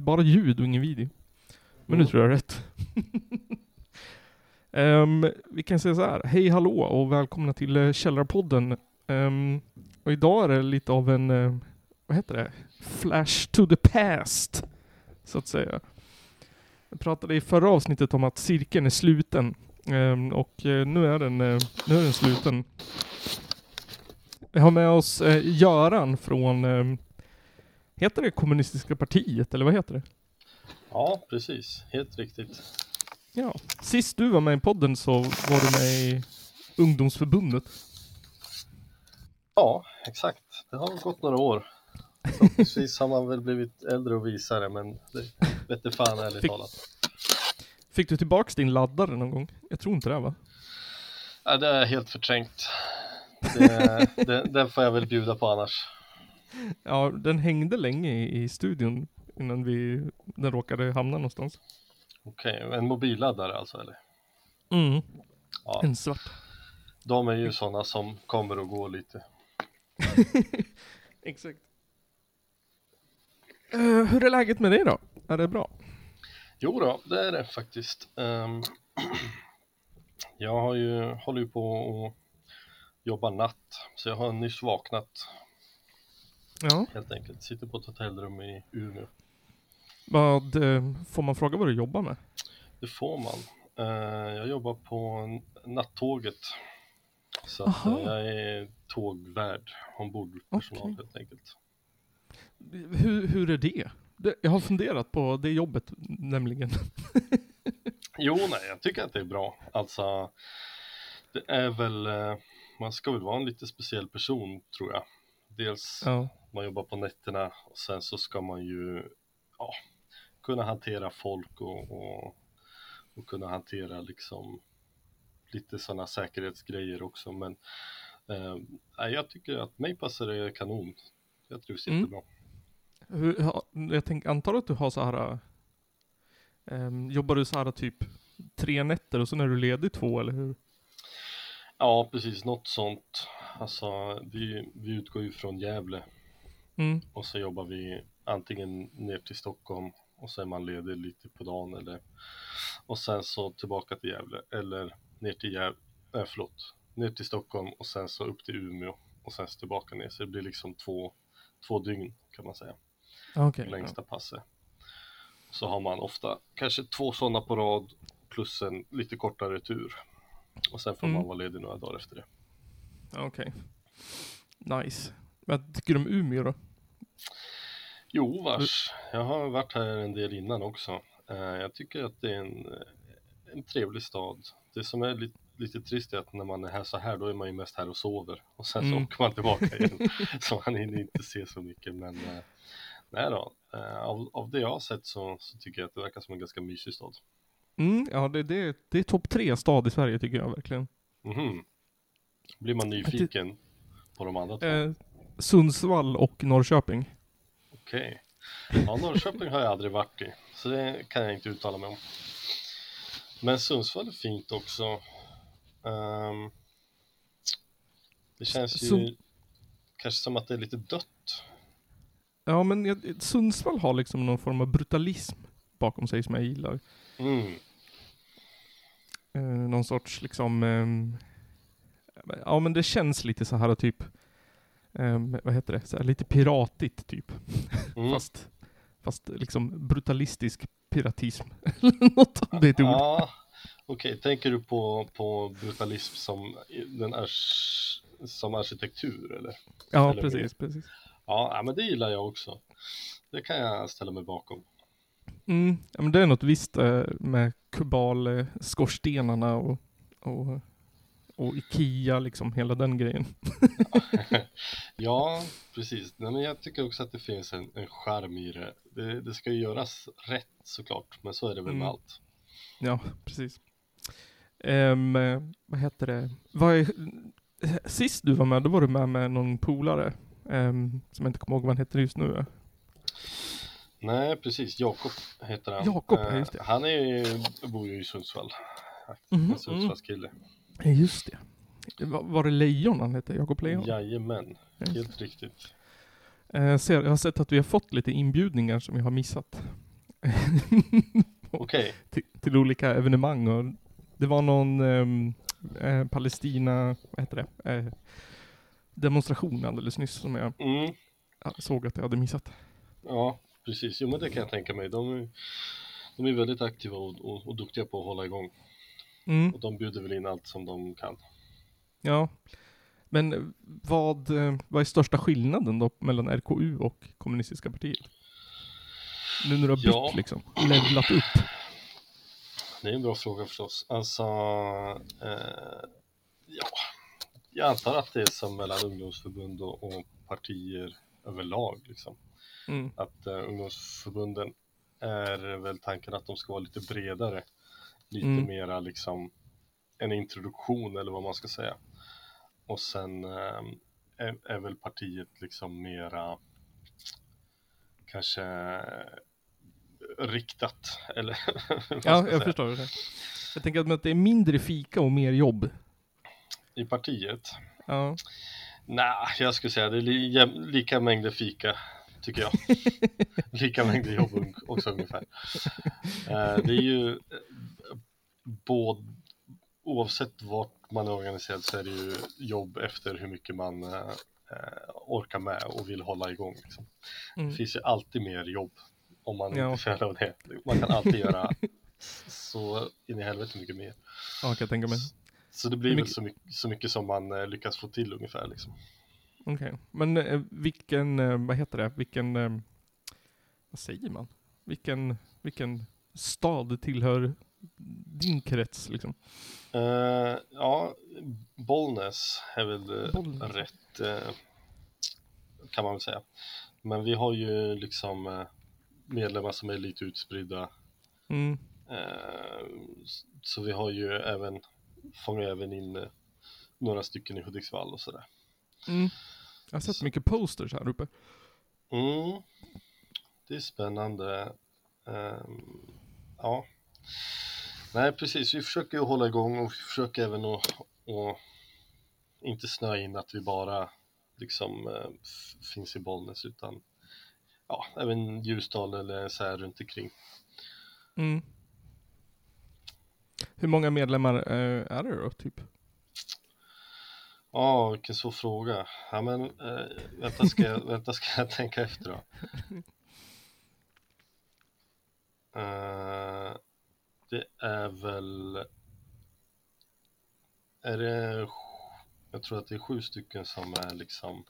bara ljud och ingen video. Men nu tror jag rätt. Ehm, vi kan säga så här. Hej hallå och välkomna till uh, Källarpodden. Ehm, och idag är det lite av en, eh, vad heter det? Flash to the past. Så att säga. Jag pratade i förra avsnittet om att cirkeln är sluten. Ehm, och eh, nu, är den, nu är den sluten. Vi har med oss Göran från, heter det kommunistiska partiet eller vad heter det? Ja, precis. Helt riktigt. Ja. Sist du var med i podden så var du med i ungdomsförbundet. Ja, exakt. Det har gått några år. Förhoppningsvis har man väl blivit äldre och visare, men det vete fan ärligt Fick- talat. Fick du tillbaks din laddare någon gång? Jag tror inte det va? Ja, det är helt förträngt. Det, det, den får jag väl bjuda på annars. Ja, den hängde länge i, i studion innan vi, den råkade hamna någonstans. Okej, en mobilladdare alltså eller? Mm. Ja, En svart. de är ju sådana som kommer och går lite. Exakt. Eh, hur är läget med dig då? Är det bra? Jo då, det är det faktiskt. Ehm, jag har ju, håller ju på och jobbar natt, så jag har nyss vaknat Ja. helt enkelt. Sitter på ett hotellrum i Umeå. Vad, eh, får man fråga vad du jobbar med? Det får man. Eh, jag jobbar på nattåget. Så att, Aha. eh, jag är tågvärd, ombordpersonal Okej. helt enkelt. Hur, hur är det? Jag har funderat på det jobbet nämligen. Jo, nej, jag tycker att det är bra. Alltså, det är väl, man ska väl vara en lite speciell person tror jag. Dels Ja. Man jobbar på nätterna och sen så ska man ju ja, kunna hantera folk och, och, och kunna hantera liksom lite sådana säkerhetsgrejer också. Men eh, jag tycker att mig passar det kanon. Jag trivs Mm. jättebra. Hur, jag tänk, antar att du har så här. ehm, jobbar du så här typ tre nätter och sen är du ledig två eller hur? Ja, precis, något sånt. Alltså, vi, vi utgår ju från Gävle Mm. och så jobbar vi antingen ner till Stockholm och så är man ledig lite på dagen eller och sen så tillbaka till Gävle eller ner till Gävle, äh, förlåt, ner till Stockholm och sen så upp till Umeå och sen så tillbaka ner så det blir liksom två, två dygn kan man säga, Okej. längsta passet. Så har man ofta kanske två sådana på rad plus en lite kortare tur och sen får Mm. man vara ledig några dagar efter det. ja. Okej. Nice. Vad tycker du om Umeå då? Jo vars, jag har varit här en del innan också. Eh, Jag tycker att det är en, eh, en trevlig stad. Det som är lite, lite trist är att när man är här så här då är man ju mest här och sover och sen så Mm. åker man tillbaka igen. så man hinner inte se så mycket men eh, nej då, av, av det jag har sett så, så tycker jag att det verkar som en ganska mysig stad. Mm, ja det, det, det är topp tre stad i Sverige tycker jag verkligen. Mhm. Blir man nyfiken på de andra två? Eh, Sundsvall och Norrköping. Okej. Ja, Norrköping har jag aldrig varit i, så det kan jag inte uttala mig om. Men Sundsvall är fint också. Ehm, det känns ju Sund- kanske som att det är lite dött. Ja men jag, Sundsvall har liksom någon form av brutalism bakom sig som jag gillar. Mm. Eh, någon sorts liksom, ehm, ja men det känns lite så här typ, ehm, vad heter det, här, lite piratigt typ. Mm. Fast, fast liksom brutalistisk piratism. Något om det är ett ord. Ja, okej. Tänker du på, på brutalism som, den ars, som arkitektur eller? Ja, eller precis, precis. Ja, men det gillar jag också. Det kan jag ställa mig bakom. Mm, ja, men det är något visst eh, med kubal eh, och, och, och Ikea liksom, hela den grejen. Ja, precis. Nej, men jag tycker också att det finns en, en charm i det. det. Det ska ju göras rätt såklart, men så är det väl med Mm. allt. Ja, precis. Eh, vad heter det? Vad är, sist du var med, då var du med med någon polare. ehm, som jag inte kommer ihåg vad han heter just nu. Nej, precis. Jakob heter han. Jakob, ja, Eh, just det. Han är bor ju i Sundsvall. Mhm, En Sundsvallskille. Ja, Just det. Var, det Lejon han hette? Jakob Lejon? Jajamän, Just helt riktigt. Eh, ser, jag har sett att vi har fått lite inbjudningar som vi har missat. Okej, till, till olika evenemang och det var någon ehm, eh, Palestina, vad heter det, eh, demonstration alldeles nyss som jag mm, ja, såg att jag hade missat. ja precis, jo men det kan jag tänka mig. De, är- de är väldigt aktiva och, och, och duktiga på att hålla igång. Mm, Och de bjuder väl in allt som de kan. ja. Men vad, eh, vad är största skillnaden då mellan RKU och kommunistiska partiet? Nu när du har bytt Ja. liksom, levlat upp. Det är en bra fråga förstås. Alltså, eh, ja, jag antar att det är som mellan ungdomsförbund och, och partier överlag liksom. Mm. Att eh, ungdomsförbunden är väl tanken att de ska vara lite bredare. Lite Mm. mera liksom en introduktion eller vad man ska säga. Och sen eh, är, är väl partiet liksom mera kanske riktat eller Ja, jag förstår det. Jag tänker att det är mindre fika och mer jobb. I partiet? Ja. Nej, jag skulle säga det är lika mängder fika, tycker jag. lika mängder jobb också ungefär. Eh, det är ju eh, både, oavsett vart man är organiserad så är det ju jobb efter hur mycket man eh, orkar med och vill hålla igång. Liksom. Mm. Det finns ju alltid mer jobb om man är Ja. intresserad av det. Man kan alltid göra så in i helvete mycket mer. ja, kan jag tänka mig. Så det blir Hur väl mycket- så mycket, så mycket som man lyckas få till ungefär liksom. Okej. Men eh, vilken, eh, vad heter det, vilken, eh, vad säger man? Vilken, vilken stad tillhör din krets liksom? Eh, ja, Bollnäs är väl Bollnäs. rätt eh, kan man väl säga. Men vi har ju liksom eh, medlemmar som är lite utspridda. Mm. Så vi har ju även, fångar även in några stycken i Hudiksvall och sådär. Mm. Jag har sett mycket posters här uppe. Mm, det är spännande. Ehm, ja. Nej, precis. Vi försöker ju hålla igång och försöker även att, att inte snöa in att vi bara liksom eh, finns i Bollnäs utan ja, även Ljusdal eller så här runt omkring. Mm. Hur många medlemmar eh, är det då, typ? Ja, vilken svår fråga. Ja, men eh, vänta, ska jag, vänta, ska jag tänka efter då. Eh, det är väl... Är det... Jag tror att det är sju stycken som är liksom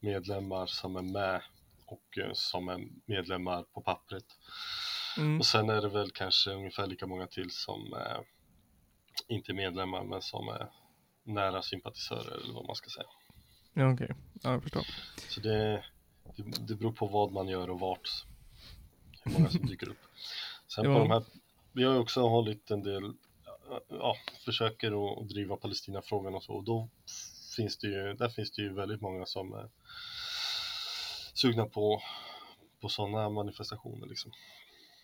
medlemmar som är med och eh, som är medlemmar på pappret. Mm. Och sen är det väl kanske ungefär lika många till som är inte medlemmar men som är nära sympatisörer eller vad man ska säga. Ja, okej. Ja, jag förstår. Så det, det, det beror på vad man gör och vart. Hur många som dyker upp. Sen på de här, vi har också hållit en del, ja, försöker att, driva Palestinafrågan och så. Och då finns det ju, där finns det ju väldigt många som är sugna på, på sådana manifestationer liksom.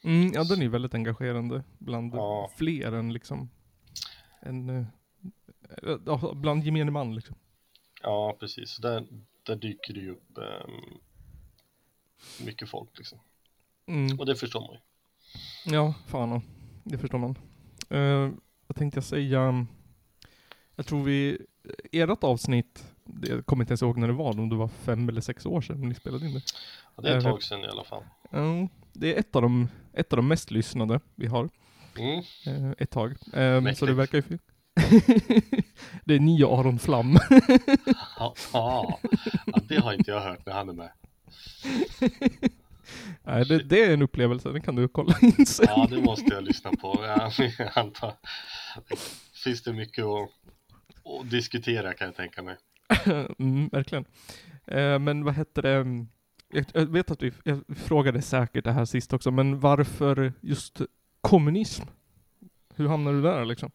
Mm, ja, den är ju väldigt engagerande bland Ja. fler än liksom, en, bland gemene man liksom. Ja, precis. Så Där, där dyker det ju upp ehm, mycket folk liksom. Mm. Och det förstår man ju. Ja, fan. Det förstår man. Uh, vad tänkte jag säga? Jag tror vi, ert avsnitt, det- jag kommer inte ens ihåg när det var, om det var fem eller sex år sedan ni spelade in det. Ja, det är ett Eh, tag sedan i alla fall. Ja, det är ett av de, ett av de mest lyssnade vi har, Mm. eh, ett tag. Eh, så det verkar ju fint. det är nya Aron Flam. Ja, det har inte jag hört när han är med. Nej, det, det är en upplevelse, den kan du kolla in sen. Ja, det måste jag lyssna på. Jag antar. Finns det mycket att, att diskutera kan jag tänka mig. mm, verkligen. Eh, men vad hette det? Jag, vet att vi frågade säkert det här sist också, men varför just kommunism? Hur hamnade du där liksom?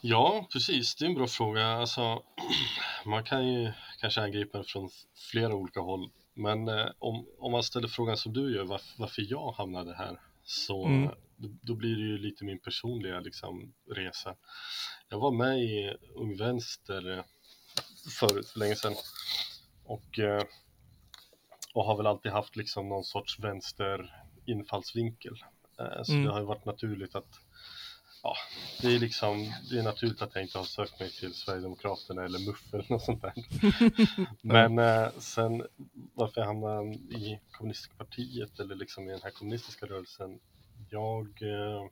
Ja, precis. Det är en bra fråga. Alltså, man kan ju kanske angripa den från flera olika håll. Men eh, om, om man ställer frågan som du gör, varf- varför jag hamnade här, så Mm. då, då blir det ju lite min personliga liksom, resa. Jag var med i Ung Vänster eh, förut, för länge sedan. Och, eh, och har väl alltid haft liksom någon sorts vänster infallsvinkel. Eh, så Mm. det har ju varit naturligt att Ja, det är liksom, det är naturligt att jag inte har sökt mig till Sverigedemokraterna eller MUF eller något sånt där. Men eh, sen varför jag hamnade i kommunistiska partiet eller liksom i den här kommunistiska rörelsen. Jag, eh,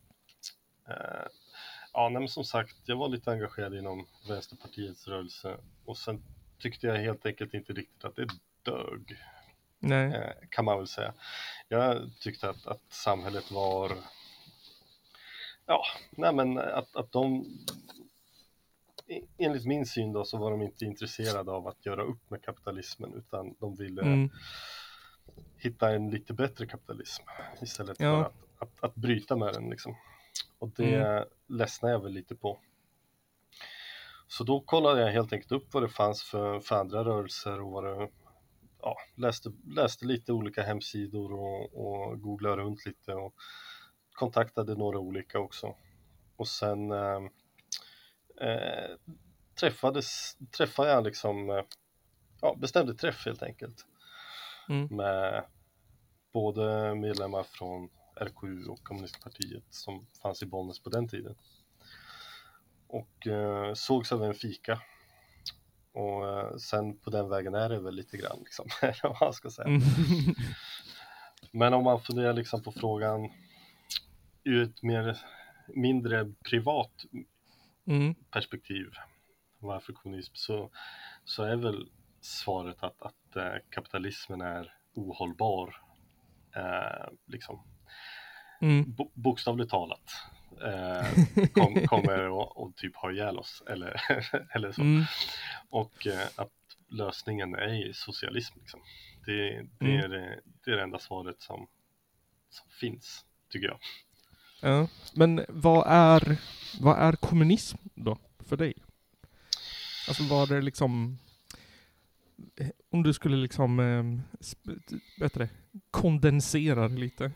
eh, ja nej, men som sagt, jag var lite engagerad inom Vänsterpartiets rörelse och sen tyckte jag helt enkelt inte riktigt att det dög, Nej. eh, kan man väl säga. Jag tyckte att, att samhället var, ja, nej men att, att de Enligt min syn då så var de inte intresserade av att göra upp med kapitalismen utan de ville Mm. hitta en lite bättre kapitalism istället Ja. för att, att, att bryta med den liksom. Och det Mm. ledsnar jag väl lite på. Så då kollade jag helt enkelt upp vad det fanns för, för andra rörelser och vad det, ja, läste, läste lite olika hemsidor och, och googlade runt lite och kontaktade några olika också. Och sen eh, eh, träffades, träffade jag liksom, eh, ja, bestämde träff helt enkelt Mm. med både medlemmar från RKU och Kommunistpartiet som fanns i Bollnäs på den tiden. Och eh, sågs över en fika. Och eh, sen på den vägen är det väl lite grann liksom, vad man ska säga. Mm. Men om man funderar liksom på frågan ur ett mer mindre privat Mm. perspektiv varför kommunism så, så är väl svaret att, att eh, kapitalismen är ohållbar eh, liksom Mm. bo, bokstavligt talat eh, kom, kommer att och typ ha ihjäl oss eller, eller så Mm. och att lösningen är socialism liksom. det, det, Mm. är, det, det är det enda svaret som, som finns tycker jag Ja. Men vad är, vad är kommunism då för dig? Alltså vad är det liksom om du skulle liksom ehm, Vad heter bättre kondensera det lite.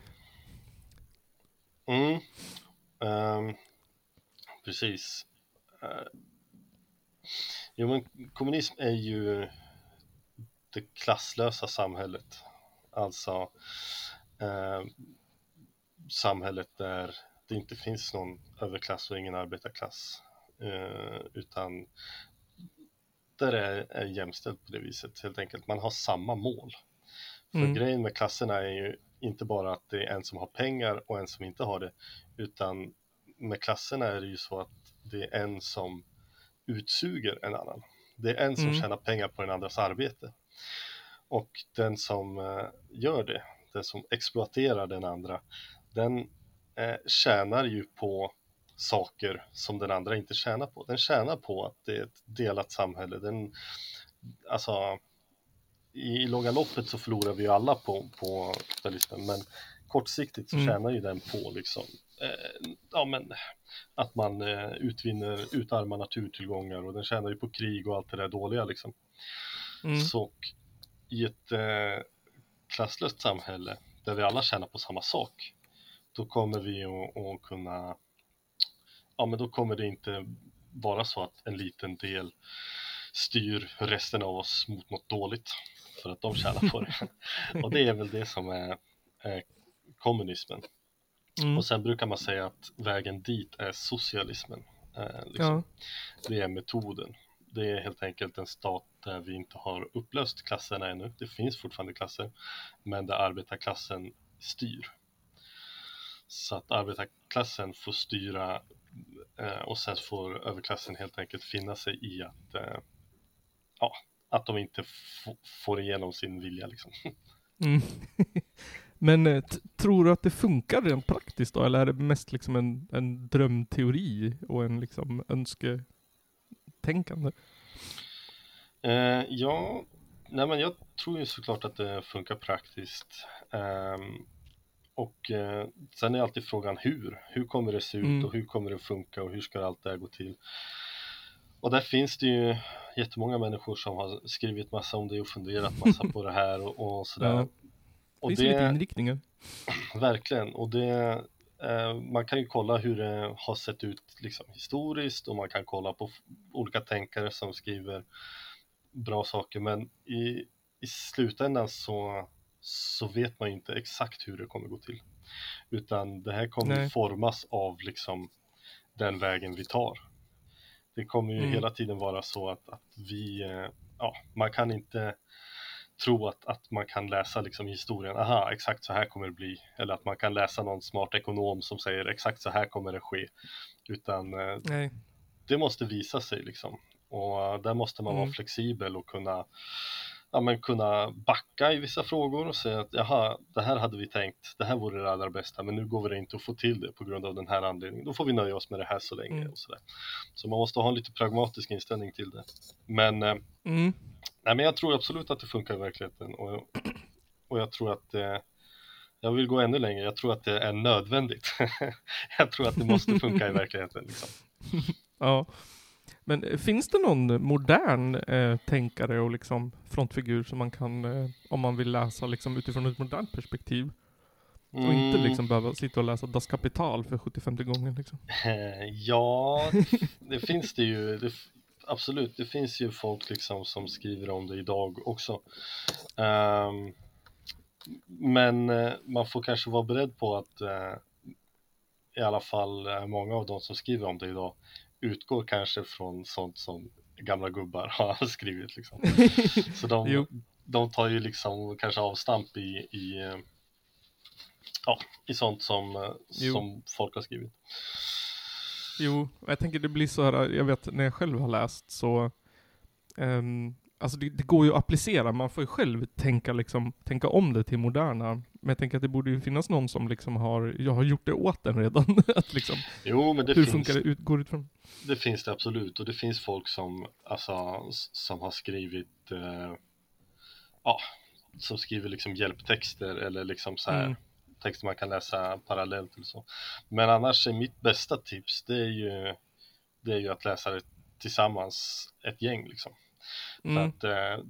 Mm. Um, precis. Uh, jo, men kommunism är ju det klasslösa samhället. Alltså eh, samhället där det inte finns någon överklass och ingen arbetarklass. Eh, utan där är, är jämställt på det viset helt enkelt. Man har samma mål. För Mm. grejen med klasserna är ju inte bara att det är en som har pengar och en som inte har det, utan med klasserna är det ju så att det är en som utsuger en annan. Det är en som Mm. tjänar pengar på den andras arbete. Och den som eh, gör det, den som exploaterar den andra, den eh, tjänar ju på saker som den andra inte tjänar på. Den tjänar på att det är ett delat samhälle. Den, alltså, i långa loppet så förlorar vi ju alla på, på kapitalismen, men kortsiktigt så Mm. tjänar ju den på liksom, eh, ja men att man eh, utvinner, utarmar naturtillgångar och den tjänar ju på krig och allt det där dåliga liksom. Mm. Så i ett eh, klasslöst samhälle där vi alla tjänar på samma sak, då kommer vi att, kunna, ja men då kommer det inte vara så att en liten del styr resten av oss mot något dåligt för att de tjänar på det. Och det är väl det som är, är kommunismen. Mm. Och sen brukar man säga att vägen dit är socialismen. Eh, liksom. Ja. Det är metoden. Det är helt enkelt en stat där vi inte har upplöst klasserna ännu. Det finns fortfarande klasser, men där arbetarklassen styr. Så att arbetarklassen får styra eh, och sen får överklassen helt enkelt finna sig i att, eh, ja, att de inte får igenom sin vilja. Liksom. Mm. Men eh, tror du att det funkar rent praktiskt då? Eller är det mest liksom en, en drömteori och en liksom önsketänkande? Eh, ja, nej men jag tror ju såklart att det funkar praktiskt. Ehm, och eh, sen är alltid frågan hur. Hur kommer det se ut Mm. och hur kommer det funka och hur ska allt det här gå till? Och där finns det ju jättemånga människor som har skrivit massa om det och funderat massa på det här och, och sådär. Ja. Och Finns det lite inriktningar? Verkligen, och det, eh, man kan ju kolla hur det har sett ut liksom, historiskt och man kan kolla på olika tänkare som skriver bra saker men i, i slutändan så så vet man ju inte exakt hur det kommer gå till. Utan det här kommer Nej. formas av liksom den vägen vi tar. Det kommer ju Mm. hela tiden vara så att, att vi, eh, ja, man kan inte tro att, att man kan läsa liksom historien, aha, exakt så här kommer det bli. Eller att man kan läsa någon smart ekonom som säger exakt så här kommer det ske. Utan eh, Nej. det måste visa sig liksom. Och där måste man Mm. vara flexibel och kunna, ja, men kunna backa i vissa frågor och säga att jaha, det här hade vi tänkt, det här vore det allra bästa, men nu går det inte att få till det på grund av den här anledningen. Då får vi nöja oss med det här så länge Mm. och sådär. Så man måste ha en lite pragmatisk inställning till det. Men, eh, Mm. nej, men jag tror absolut att det funkar i verkligheten och, och jag tror att det jag vill gå ännu längre, jag tror att det är nödvändigt. jag tror att det måste funka i verkligheten. Liksom. Ja. Men eh, finns det någon modern eh, tänkare och liksom frontfigur som man kan, eh, om man vill läsa liksom utifrån ett modernt perspektiv? Och inte Mm. liksom behöva sitta och läsa Das Kapital för 75 gången liksom. Ja, det finns det ju. Det, absolut, det finns ju folk liksom som skriver om det idag också. Ehm, men eh, man får kanske vara beredd på att eh, i alla fall många av de som skriver om det idag utgår kanske från sånt som gamla gubbar har skrivit. Liksom. Så de, de tar ju liksom kanske avstamp i, i, ja, i sånt som, eh, Jo. som folk har skrivit. Jo, jag tänker det blir så här, jag vet när jag själv har läst så, ehm, alltså det, det går ju att applicera, man får ju själv tänka liksom, tänka om det till moderna. Men jag tänker att det borde ju finnas någon som liksom har, jag har gjort det åt den redan. att liksom, Jo, men det hur finns, funkar det, ut, går utifrån? det finns det absolut och det finns folk som, alltså, som har skrivit, eh, ja, som skriver liksom hjälptexter eller liksom så här Mm. texter man kan läsa parallellt eller så. Men annars är mitt bästa tips, det är ju, det är ju att läsa det tillsammans, ett gäng liksom. För Mm. att eh,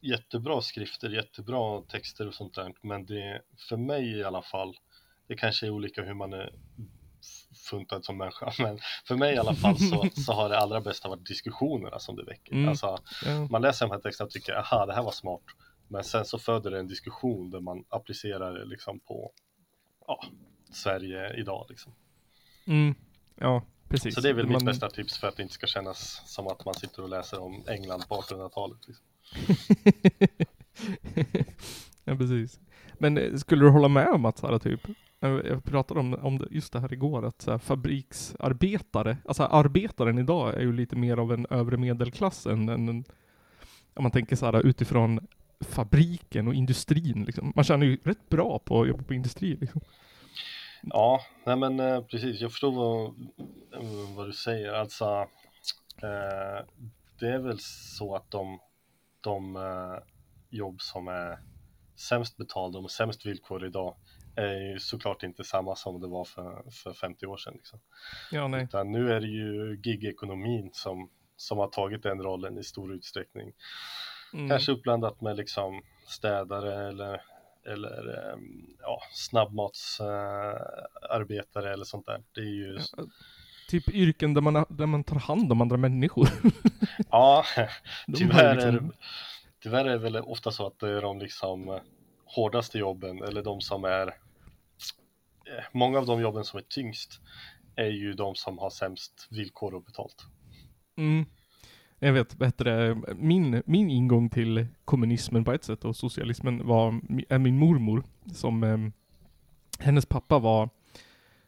jättebra skrifter, jättebra texter och sånt där. Men det, för mig i alla fall, det kanske är olika hur man är funtad som människa. Men för mig i alla fall så, så har det allra bästa varit diskussionerna som det väcker. Mm. Alltså, Ja. man läser de här texterna och tycker, aha, det här var smart. Men sen så föder det en diskussion där man applicerar det liksom på ja, Sverige idag. Liksom. Mm. ja, precis. Så det är väl Man- mitt bästa tips för att det inte ska kännas som att man sitter och läser om England på 1800-talet. Liksom. ja, precis. Men eh, skulle du hålla med om att så här, typ, jag pratade om, om just det här igår, att så här, fabriksarbetare, alltså arbetaren idag är ju lite mer av en övre medelklass än en, en om man tänker så här utifrån fabriken och industrin liksom. Man tjänar ju rätt bra på att jobba på industri liksom. Ja, nej men eh, precis, jag förstår vad, eh, vad du säger. Alltså, eh, det är väl så att de, de jobb som är sämst betalda och sämst villkor idag är ju såklart inte samma som det var för, för 50 år sedan. Liksom. Ja, nej. Utan nu är det ju gigekonomin som, som har tagit den rollen i stor utsträckning. Mm. Kanske uppblandat med liksom städare eller, eller ehm, ja, snabbmatsarbetare eller sånt där. Det är ju, Typ yrken där man, där man tar hand om andra människor. ja, tyvärr, liksom- är, tyvärr är det väl ofta så att det är de liksom eh, hårdaste jobben eller de som är eh, Många av de jobben som är tyngst är ju de som har sämst villkor och betalt. Mm. Jag vet, vad heter det, min, min ingång till kommunismen på ett sätt och socialismen var, är min mormor som, eh, hennes pappa var,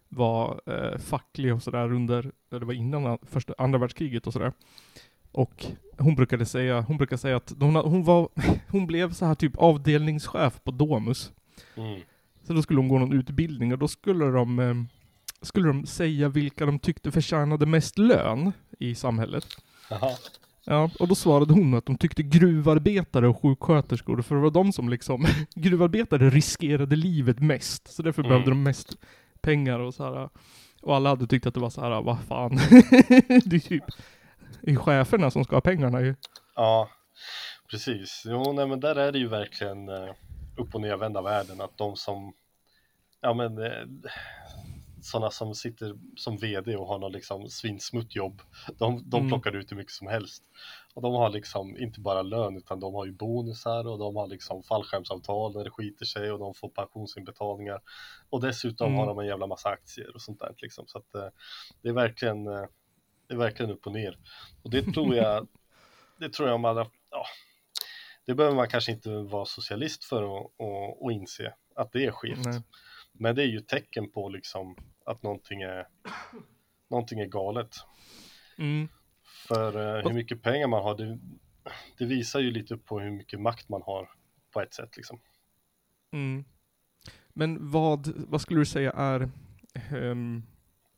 var eh, facklig och sådär under, det var innan första, andra världskriget och sådär. Och hon brukade säga, hon brukade säga att hon, hon var, hon blev så här typ avdelningschef på Domus. Mm. Så då skulle hon gå någon utbildning och då skulle de, eh, skulle de säga vilka de tyckte förtjänade mest lön i samhället. Jaha. Ja, och då svarade hon att de tyckte gruvarbetare och sjuksköterskor, för det var de som liksom, gruvarbetare riskerade livet mest, så därför Mm. behövde de mest pengar och så här. Och alla hade tyckt att det var så här, vad fan, det är typ, det är cheferna som ska ha pengarna ju. Ja, precis. Jo, nej, men där är det ju verkligen eh, upp och nervända världen att de som, ja men, eh, sådana som sitter som vd och har något liksom svinsmutt jobb, de, de Mm. plockar ut hur mycket som helst. Och de har liksom inte bara lön utan de har ju bonusar och de har liksom fallskärmsavtal när det skiter sig och de får pensionsinbetalningar. Och dessutom Mm. har de en jävla massa aktier och sånt där liksom. Så att eh, det är verkligen, eh, det är verkligen upp och ner. Och det tror jag, det tror jag om alla, ja, det behöver man kanske inte vara socialist för att, att, att inse att det är skevt. Men det är ju tecken på liksom att någonting är, någonting är galet. Mm. För eh, hur mycket pengar man har, det, det visar ju lite på hur mycket makt man har på ett sätt liksom. Mm. Men vad, vad skulle du säga är, ehm,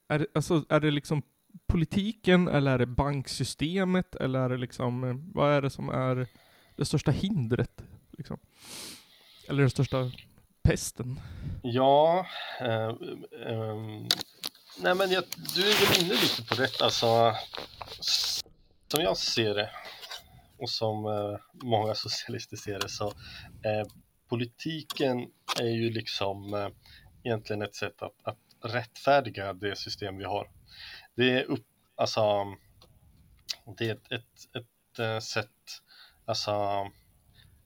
är, det- alltså, är det liksom politiken eller är det banksystemet eller är det liksom, eh, vad är det som är det största hindret? Liksom? Eller den största pesten? Ja, eh, eh, nej men jag, du är väl inne lite på det, alltså som jag ser det och som eh, många socialister ser det så eh, politiken är ju liksom eh, egentligen ett sätt att, att rättfärdiga det system vi har. Det är upp, alltså det är ett, ett, ett eh, sätt, alltså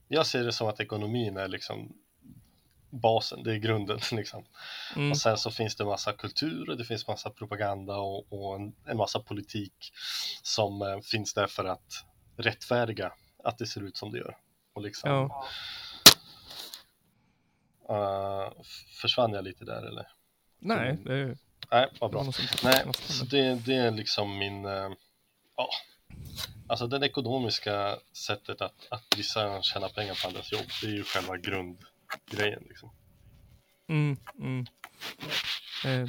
jag ser det som att ekonomin är liksom basen, det är grunden liksom. Mm. Och sen så finns det massa kultur och det finns massa propaganda och, och en, en massa politik som eh, finns där för att rättfärdiga att det ser ut som det gör. Och liksom, Ja. f- försvann jag lite där eller? Nej, det är Nej, vad bra. Nej, så det, det är liksom min, eh, ja, alltså det ekonomiska sättet att, att vissa tjänar pengar på andras jobb, det är ju själva grundgrejen liksom. Mm, mm. Ehm,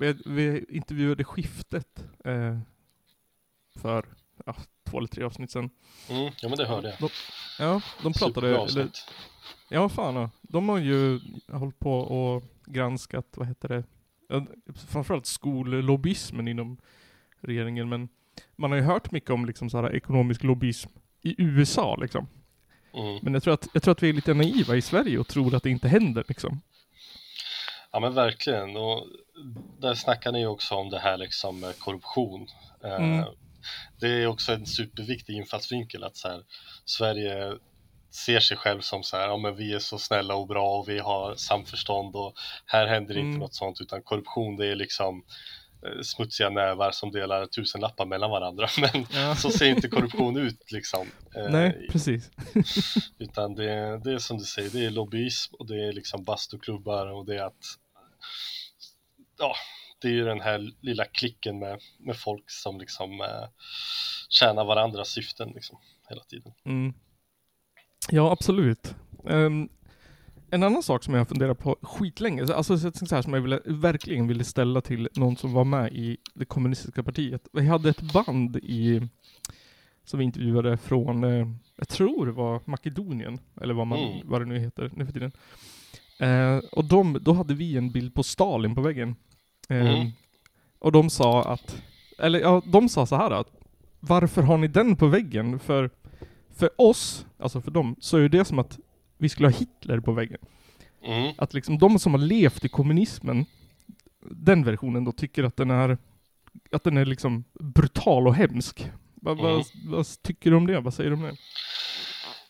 vi, vi intervjuade skiftet eh, för ja, två eller tre avsnitt sedan. Mm, ja men det hörde jag. Ja, de pratade, eller, ja fan ja. De har ju hållit på och granskat, vad heter det, framförallt skollobbyismen inom regeringen, men man har ju hört mycket om liksom så här ekonomisk lobbyism i USA liksom. Mm. Men jag tror, att, jag tror att vi är lite naiva i Sverige och tror att det inte händer liksom. Ja men verkligen och där snackar ni ju också om det här liksom med korruption. Eh, Mm. Det är också en superviktig infallsvinkel att så här, Sverige ser sig själv som så här, ja men vi är så snälla och bra och vi har samförstånd och här händer inte Mm. något sånt utan korruption det är liksom smutsiga nävar som delar tusenlappar mellan varandra men Ja. så ser inte korruption ut liksom. Eh, Nej, precis. utan det, det är som du säger, det är lobbyism och det är liksom bastuklubbar och det är att ja, det är ju den här lilla klicken med, med folk som liksom eh, tjänar varandras syften liksom hela tiden. Mm. Ja, absolut. Ehm, en annan sak som jag funderar på skitlänge, alltså så här som jag ville, verkligen ville ställa till någon som var med i det kommunistiska partiet. Vi hade ett band i, som vi intervjuade från, eh, jag tror det var Makedonien, eller vad, man, Mm. vad det nu heter nu för tiden. Eh, och de, då hade vi en bild på Stalin på väggen. Ehm, Mm. Och de sa att, eller ja, de sa så här att varför har ni den på väggen? För, för oss, alltså för dem, så är det som att vi skulle ha Hitler på väggen. Mm. Att liksom de som har levt i kommunismen, den versionen då, tycker att den är, att den är liksom brutal och hemsk. Vad, Mm. vad, vad tycker du om det? Vad säger du om det?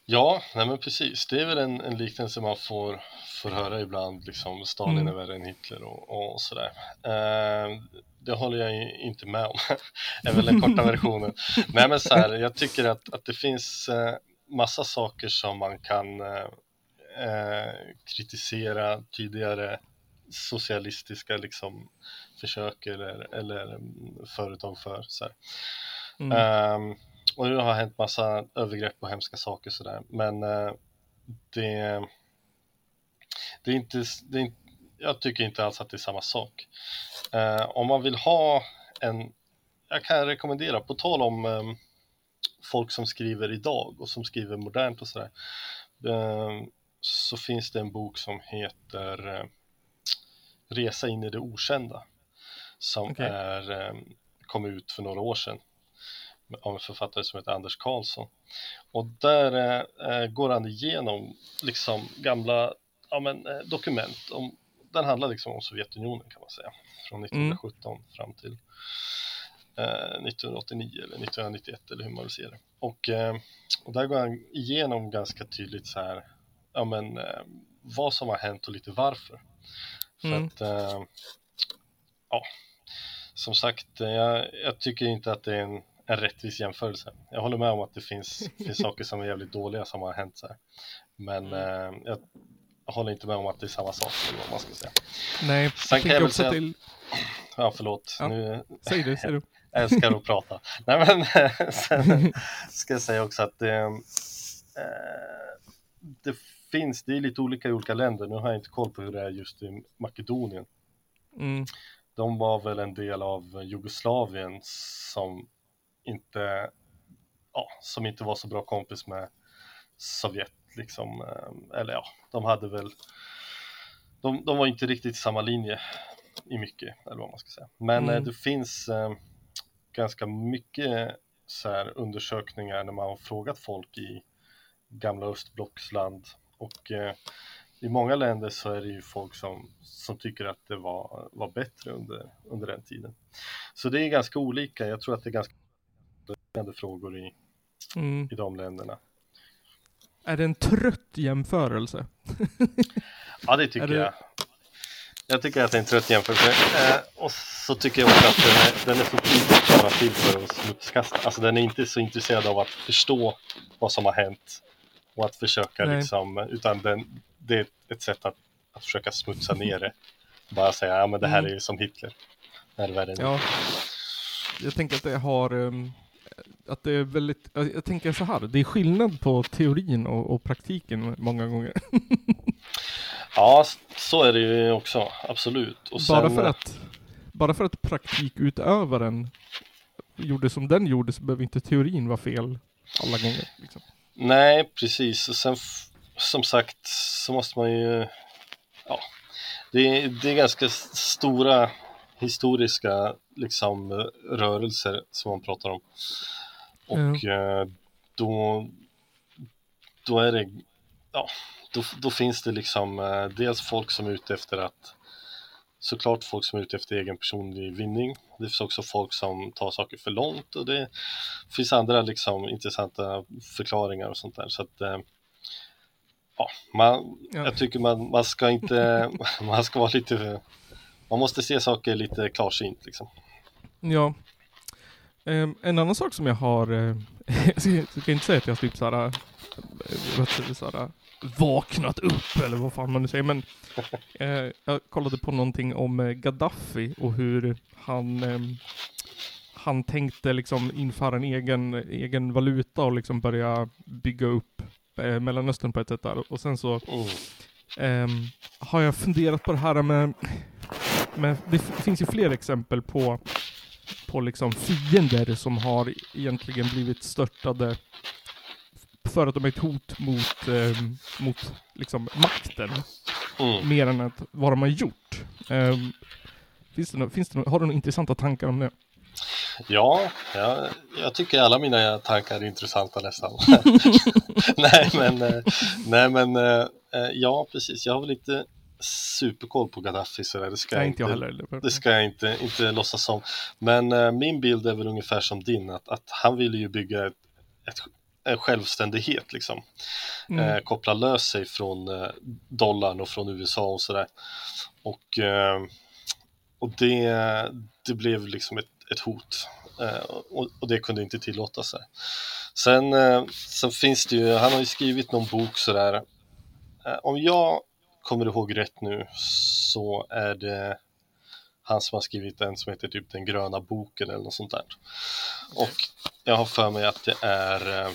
Ja, nej men precis. Det är väl en, en liknelse man får, får höra ibland, liksom Stalin Mm. är värre än Hitler och, och sådär. Eh, det håller jag inte med om, är väl den korta versionen. Nej men så här, jag tycker att, att det finns eh, massa saker som man kan eh, eh, kritisera tidigare socialistiska liksom försök eller, eller mm, företag för. Så här. Mm. Ehm, och det har hänt massa övergrepp och hemska saker sådär. Men eh, det, det är inte, det är, inte- jag tycker inte alls att det är samma sak. Eh, om man vill ha en, jag kan rekommendera, på tal om ehm, folk som skriver idag och som skriver modernt och sådär. ehm, så finns det en bok som heter eh, Resa in i det okända. Som Okej. är, eh, kom ut för några år sedan av en författare som heter Anders Karlsson. Och där eh, eh, går han igenom liksom gamla ja, men, eh, dokument om den handlar liksom om Sovjetunionen kan man säga. Från 1917 mm. fram till 1989 eller 1991 eller hur man vill se det. Och, eh, och där går han igenom ganska tydligt så här, ja men eh, vad som har hänt och lite varför. För mm. att, eh, ja, som sagt, eh, jag, jag, tycker inte att det är en, en rättvis jämförelse. Jag håller med om att det finns, finns saker som är jävligt dåliga som har hänt så här. Men mm. eh, jag håller inte med om att det är samma sak, eller vad man ska säga. Nej, Sen kan jag väl säga... till... Ja, förlåt. Ja. Nu... Säg det, säg du. Jag älskar att prata. Nej, men sen ska jag säga också att det, eh, det finns, det är lite olika i olika länder. Nu har jag inte koll på hur det är just i Makedonien. Mm. De var väl en del av Jugoslavien som inte, ja, som inte var så bra kompis med Sovjet liksom. Eh, eller ja, de hade väl, de, de var inte riktigt i samma linje i mycket, eller vad man ska säga. Men eh, mm. det finns eh, ganska mycket så här undersökningar när man har frågat folk i gamla östblocksland och eh, i många länder så är det ju folk som, som tycker att det var, var bättre under, under den tiden. Så det är ganska olika. Jag tror att det är ganska frågor i, mm. i de länderna. Är det en trött jämförelse? ja, det tycker det... jag. Jag tycker att det är en trött jämförelse. Eh, och så tycker jag också att den är, den är så tydligt bara till för att smutskasta. Alltså den är inte så intresserad av att förstå vad som har hänt och att försöka Nej. liksom, utan den, det är ett sätt att, att försöka smutsa ner det. Bara säga, ja men det här mm. är ju som Hitler. Det här är värre ja. Jag tänker att det har, um, att det är väldigt, jag tänker så här, det är skillnad på teorin och, och praktiken många gånger. ja, så är det ju också, absolut. Och bara, för att, bara för att praktikutövaren gjorde som den gjorde så behöver inte teorin vara fel alla gånger. Liksom. Nej, precis. Och sen som sagt så måste man ju, ja, det är, det är ganska stora historiska liksom rörelser som man pratar om. Och mm. då, då är det, ja, då, då finns det liksom eh, dels folk som är ute efter att såklart folk som är ute efter egen personlig vinning. Det finns också folk som tar saker för långt och det finns andra liksom intressanta förklaringar och sånt där. Så att, eh, ja, man, ja. jag tycker man, man ska inte, man ska vara lite, man måste se saker lite klarsynt liksom. Ja. Um, en annan sak som jag har, uh, jag ska inte säga att jag typ såhär, såhär vaknat upp eller vad fan man nu säger. Men eh, jag kollade på någonting om eh, Gaddafi och hur han eh, han tänkte liksom införa en egen, egen valuta och liksom börja bygga upp eh, Mellanöstern på ett sätt där. Och sen så eh, har jag funderat på det här med, med det finns ju fler exempel på på liksom fiender som har egentligen blivit störtade för att de är ett hot mot, eh, mot liksom makten. Mm. Mer än att vad de har gjort. Eh, finns det, no finns det no har du några intressanta tankar om det? Ja, jag, jag tycker alla mina tankar är intressanta nästan. nej men, eh, nej men eh, eh, ja precis, jag har väl inte superkoll på Gaddafi så det ska, nej, jag, inte, heller. det ska jag inte, inte låtsas som. Men min bild är väl ungefär som din, att, att han ville ju bygga ett, ett självständighet liksom. Mm. Eh, koppla lös sig från eh, dollarn och från USA och sådär. Och, eh, och det, det blev liksom ett, ett hot eh, och, och, det kunde inte tillåtas. Sig. Sen, eh, sen finns det ju, han har ju skrivit någon bok sådär. Eh, om jag kommer ihåg rätt nu så är det han som har skrivit en som heter typ Den gröna boken eller något sånt där. Och jag har för mig att det är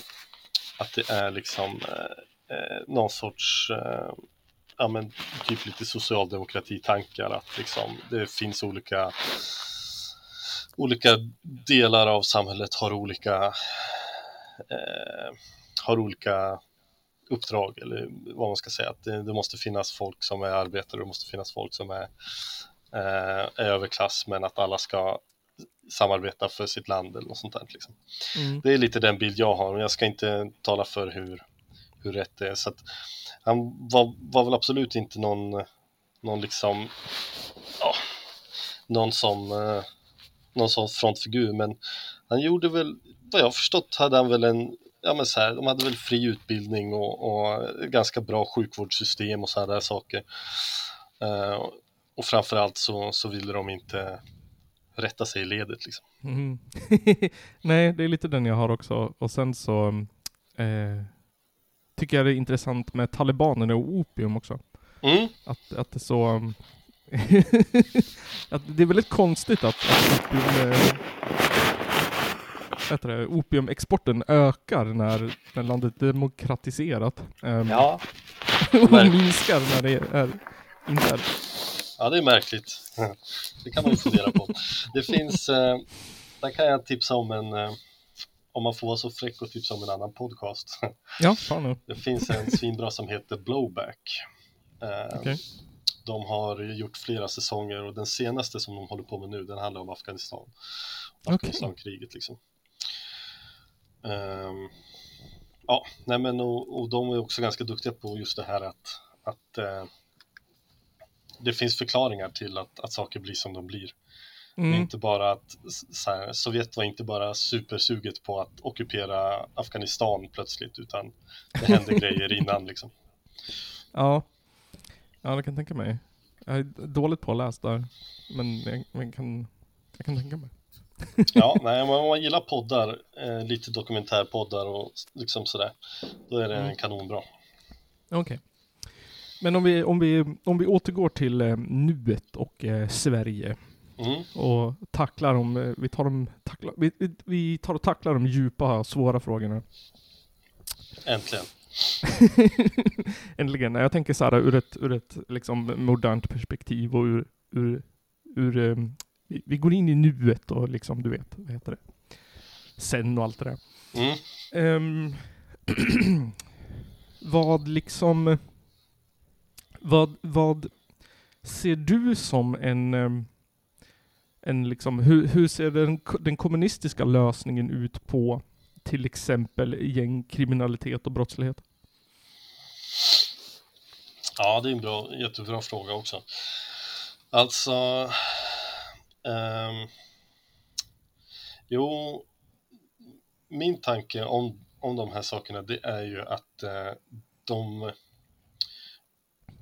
att det är liksom eh, eh, någon sorts eh, ja men typ lite socialdemokratitankar att liksom det finns olika olika delar av samhället har olika eh, har olika uppdrag eller vad man ska säga. Att det, det, måste finnas folk som är arbetare, det måste finnas folk som är, eh, är överklass men att alla ska samarbeta för sitt land eller något sånt där. Liksom. Mm. Det är lite den bild jag har, men jag ska inte tala för hur, hur rätt det är. Så han var, var väl absolut inte någon, någon liksom, ja, någon som, eh, någon sån frontfigur, men han gjorde väl, vad jag förstått hade han väl en, ja men så här, de hade väl fri utbildning och, och ganska bra sjukvårdssystem och sådana där saker. Uh, och framförallt så, så ville de inte rätta sig i ledet liksom. Mm. Nej, det är lite den jag har också. Och sen så eh, tycker jag det är intressant med talibanerna och opium också. Mm. Att, att det är så... att det är väldigt konstigt att, att opium, äh, det, opiumexporten ökar när, när landet är demokratiserat. Um, ja. och minskar när det är, inte är. Ja, det är märkligt. Det kan man ju fundera på. Det finns, eh, där kan jag tipsa om en, eh, om man får vara så fräck och tipsa om en annan podcast. Ja, fan nu. Det finns en svinbra som heter Blowback. Eh, okay. De har gjort flera säsonger och den senaste som de håller på med nu, den handlar om Afghanistan. Afghanistankriget liksom. Um, ja, nej men och, och, de är också ganska duktiga på just det här att, att uh, det finns förklaringar till att, att saker blir som de blir. Mm. Inte bara att här, Sovjet var inte bara supersuget på att ockupera Afghanistan plötsligt utan det hände grejer innan liksom. Ja, ja det kan jag tänka mig. Jag är dåligt påläst där, men jag, jag, kan, jag kan tänka mig. ja, nej, om man gillar poddar, eh, lite dokumentärpoddar och liksom sådär, då är det mm. kanonbra. Okej. Okay. Men om vi, om vi, om vi återgår till eh, nuet och eh, Sverige. Mm. Och tacklar dem, eh, vi tar dem, tacklar, vi, vi tar och tacklar de djupa, svåra frågorna. Äntligen. Äntligen. Jag tänker så här ur ett, ur ett liksom modernt perspektiv och ur, ur, ur um, vi, vi, går in i nuet och liksom, du vet, vad heter det? Sen och allt det där. Mm. Um, vad liksom, vad, vad ser du som en, en liksom, hur, hur ser den, den kommunistiska lösningen ut på till exempel gängkriminalitet och brottslighet? Ja, det är en bra, jättebra fråga också. Alltså, um, jo, min tanke om, om de här sakerna, det är ju att uh, de,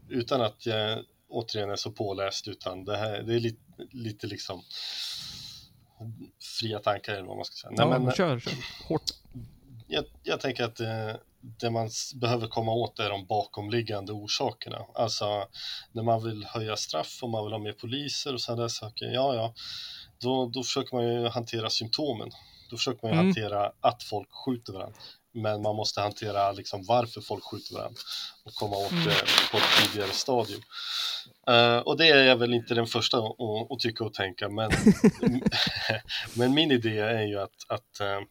utan att jag återigen är så påläst, utan det här, det är lite, lite liksom fria tankar eller vad man ska säga. Ja, Nej, men, kör, kör. Hårt. Jag, jag tänker att det, det, man behöver komma åt är de bakomliggande orsakerna. Alltså när man vill höja straff och man vill ha mer poliser och sådana där saker. Ja, ja, då, då försöker man ju hantera symptomen. Då försöker man ju mm. hantera att folk skjuter varandra. Men man måste hantera liksom varför folk skjuter varandra och komma åt mm. det på ett tidigare stadium. Uh, och det är jag väl inte den första att, att tycka och tänka, men, men min idé är ju att, att uh,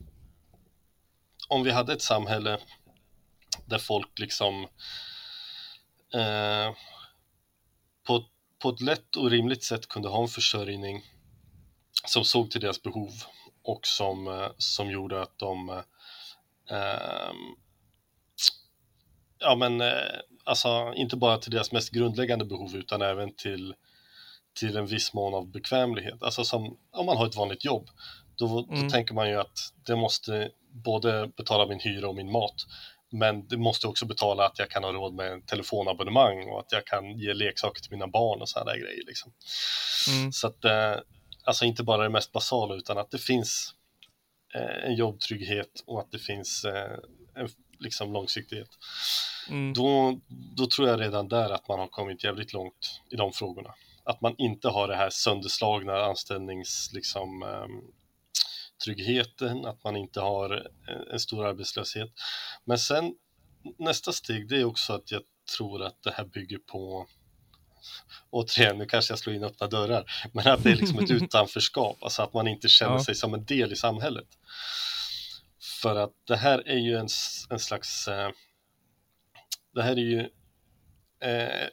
om vi hade ett samhälle där folk liksom uh, på, på ett lätt och rimligt sätt kunde ha en försörjning som såg till deras behov och som, som gjorde att de ja men alltså inte bara till deras mest grundläggande behov utan även till, till en viss mån av bekvämlighet. Alltså som om man har ett vanligt jobb, då, då mm. tänker man ju att det måste både betala min hyra och min mat. Men det måste också betala att jag kan ha råd med en telefonabonnemang och att jag kan ge leksaker till mina barn och sådana grejer. Liksom. Mm. Så att, eh, alltså inte bara det mest basala utan att det finns eh, en jobbtrygghet och att det finns eh, en liksom långsiktighet. Mm. Då, då tror jag redan där att man har kommit jävligt långt i de frågorna. Att man inte har det här sönderslagna anställnings, liksom, tryggheten, att man inte har en stor arbetslöshet. Men sen nästa steg, det är också att jag tror att det här bygger på återigen, nu kanske jag slår in öppna dörrar, men att det är liksom ett utanförskap, alltså att man inte känner ja. sig som en del i samhället. För att det här är ju en, en slags eh, det här är ju eh,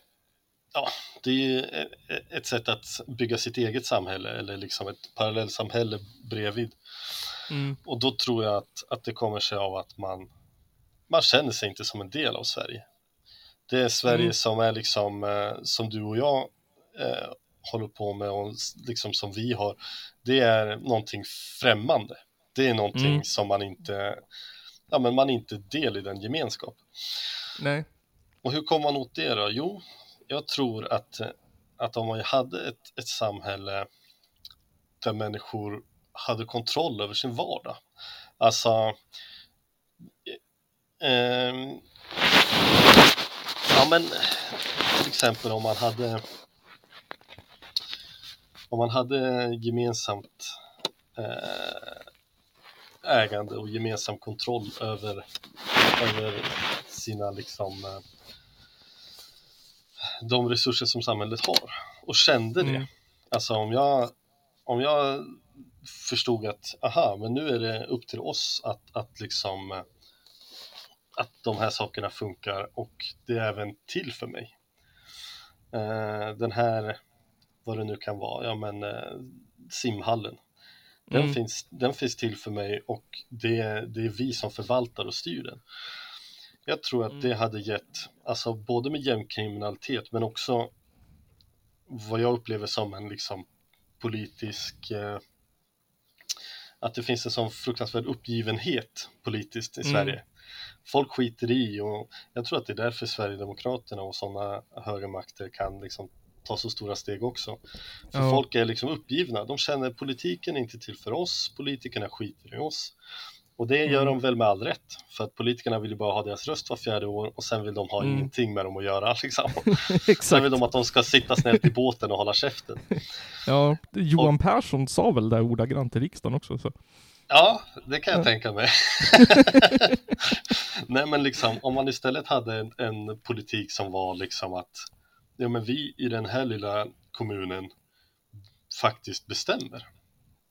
ja, det är ju ett sätt att bygga sitt eget samhälle eller liksom ett parallellsamhälle bredvid. Mm. Och då tror jag att, att det kommer sig av att man, man känner sig inte som en del av Sverige. Det är Sverige Mm. som är liksom, eh, som du och jag eh, håller på med och liksom som vi har. Det är någonting främmande. Det är någonting Mm. som man inte, ja men man är inte del i den gemenskap. Nej. Och hur kommer man åt det då? Jo, jag tror att, att om man hade ett, ett samhälle där människor hade kontroll över sin vardag. Alltså, ehm, ja men till exempel om man hade om man hade gemensamt eh, ägande och gemensam kontroll över, över sina liksom eh, de resurser som samhället har och kände det. Mm. Alltså om jag, om jag förstod att aha, men nu är det upp till oss att, att liksom eh, att de här sakerna funkar och det är även till för mig. Eh, den här, vad det nu kan vara, ja men eh, simhallen. Den, Mm. finns, den finns till för mig och det, det är vi som förvaltar och styr den. Jag tror att Mm. det hade gett, alltså både med gängkriminalitet men också vad jag upplever som en liksom politisk, eh, att det finns en sån fruktansvärd uppgivenhet politiskt i Mm. Sverige. Folk skiter i och jag tror att det är därför Sverigedemokraterna och sådana högermakter kan liksom ta så stora steg också. För Ja. folk är liksom uppgivna, de känner politiken är inte till för oss, politikerna skiter i oss. Och det gör Mm. de väl med all rätt, för att politikerna vill ju bara ha deras röst var fjärde år och sen vill de ha Mm. ingenting med dem att göra liksom. Sen vill de att de ska sitta snällt i båten och hålla käften. Ja, Johan Persson sa väl det ordagrant i riksdagen också. Så. Ja, det kan jag Ja. tänka mig. Nej, men liksom om man istället hade en, en politik som var liksom att ja, men vi i den här lilla kommunen faktiskt bestämmer.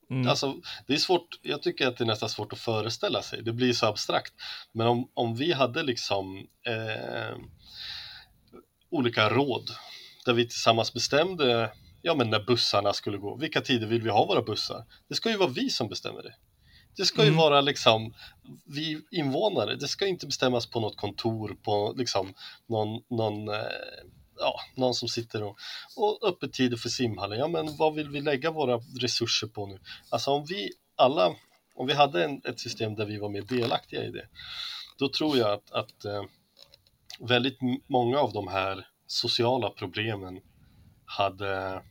Mm. Alltså, det är svårt, jag tycker att det är nästan svårt att föreställa sig, det blir så abstrakt. Men om, om vi hade liksom eh, olika råd där vi tillsammans bestämde ja, men när bussarna skulle gå, vilka tider vill vi ha våra bussar? Det ska ju vara vi som bestämmer det. Det ska ju Mm. vara liksom vi invånare, det ska inte bestämmas på något kontor, på liksom någon, någon eh, ja, någon som sitter och, och öppettider för simhallen. Ja, men vad vill vi lägga våra resurser på nu? Alltså om vi alla, om vi hade en, ett system där vi var mer delaktiga i det, då tror jag att, att eh, väldigt många av de här sociala problemen hade,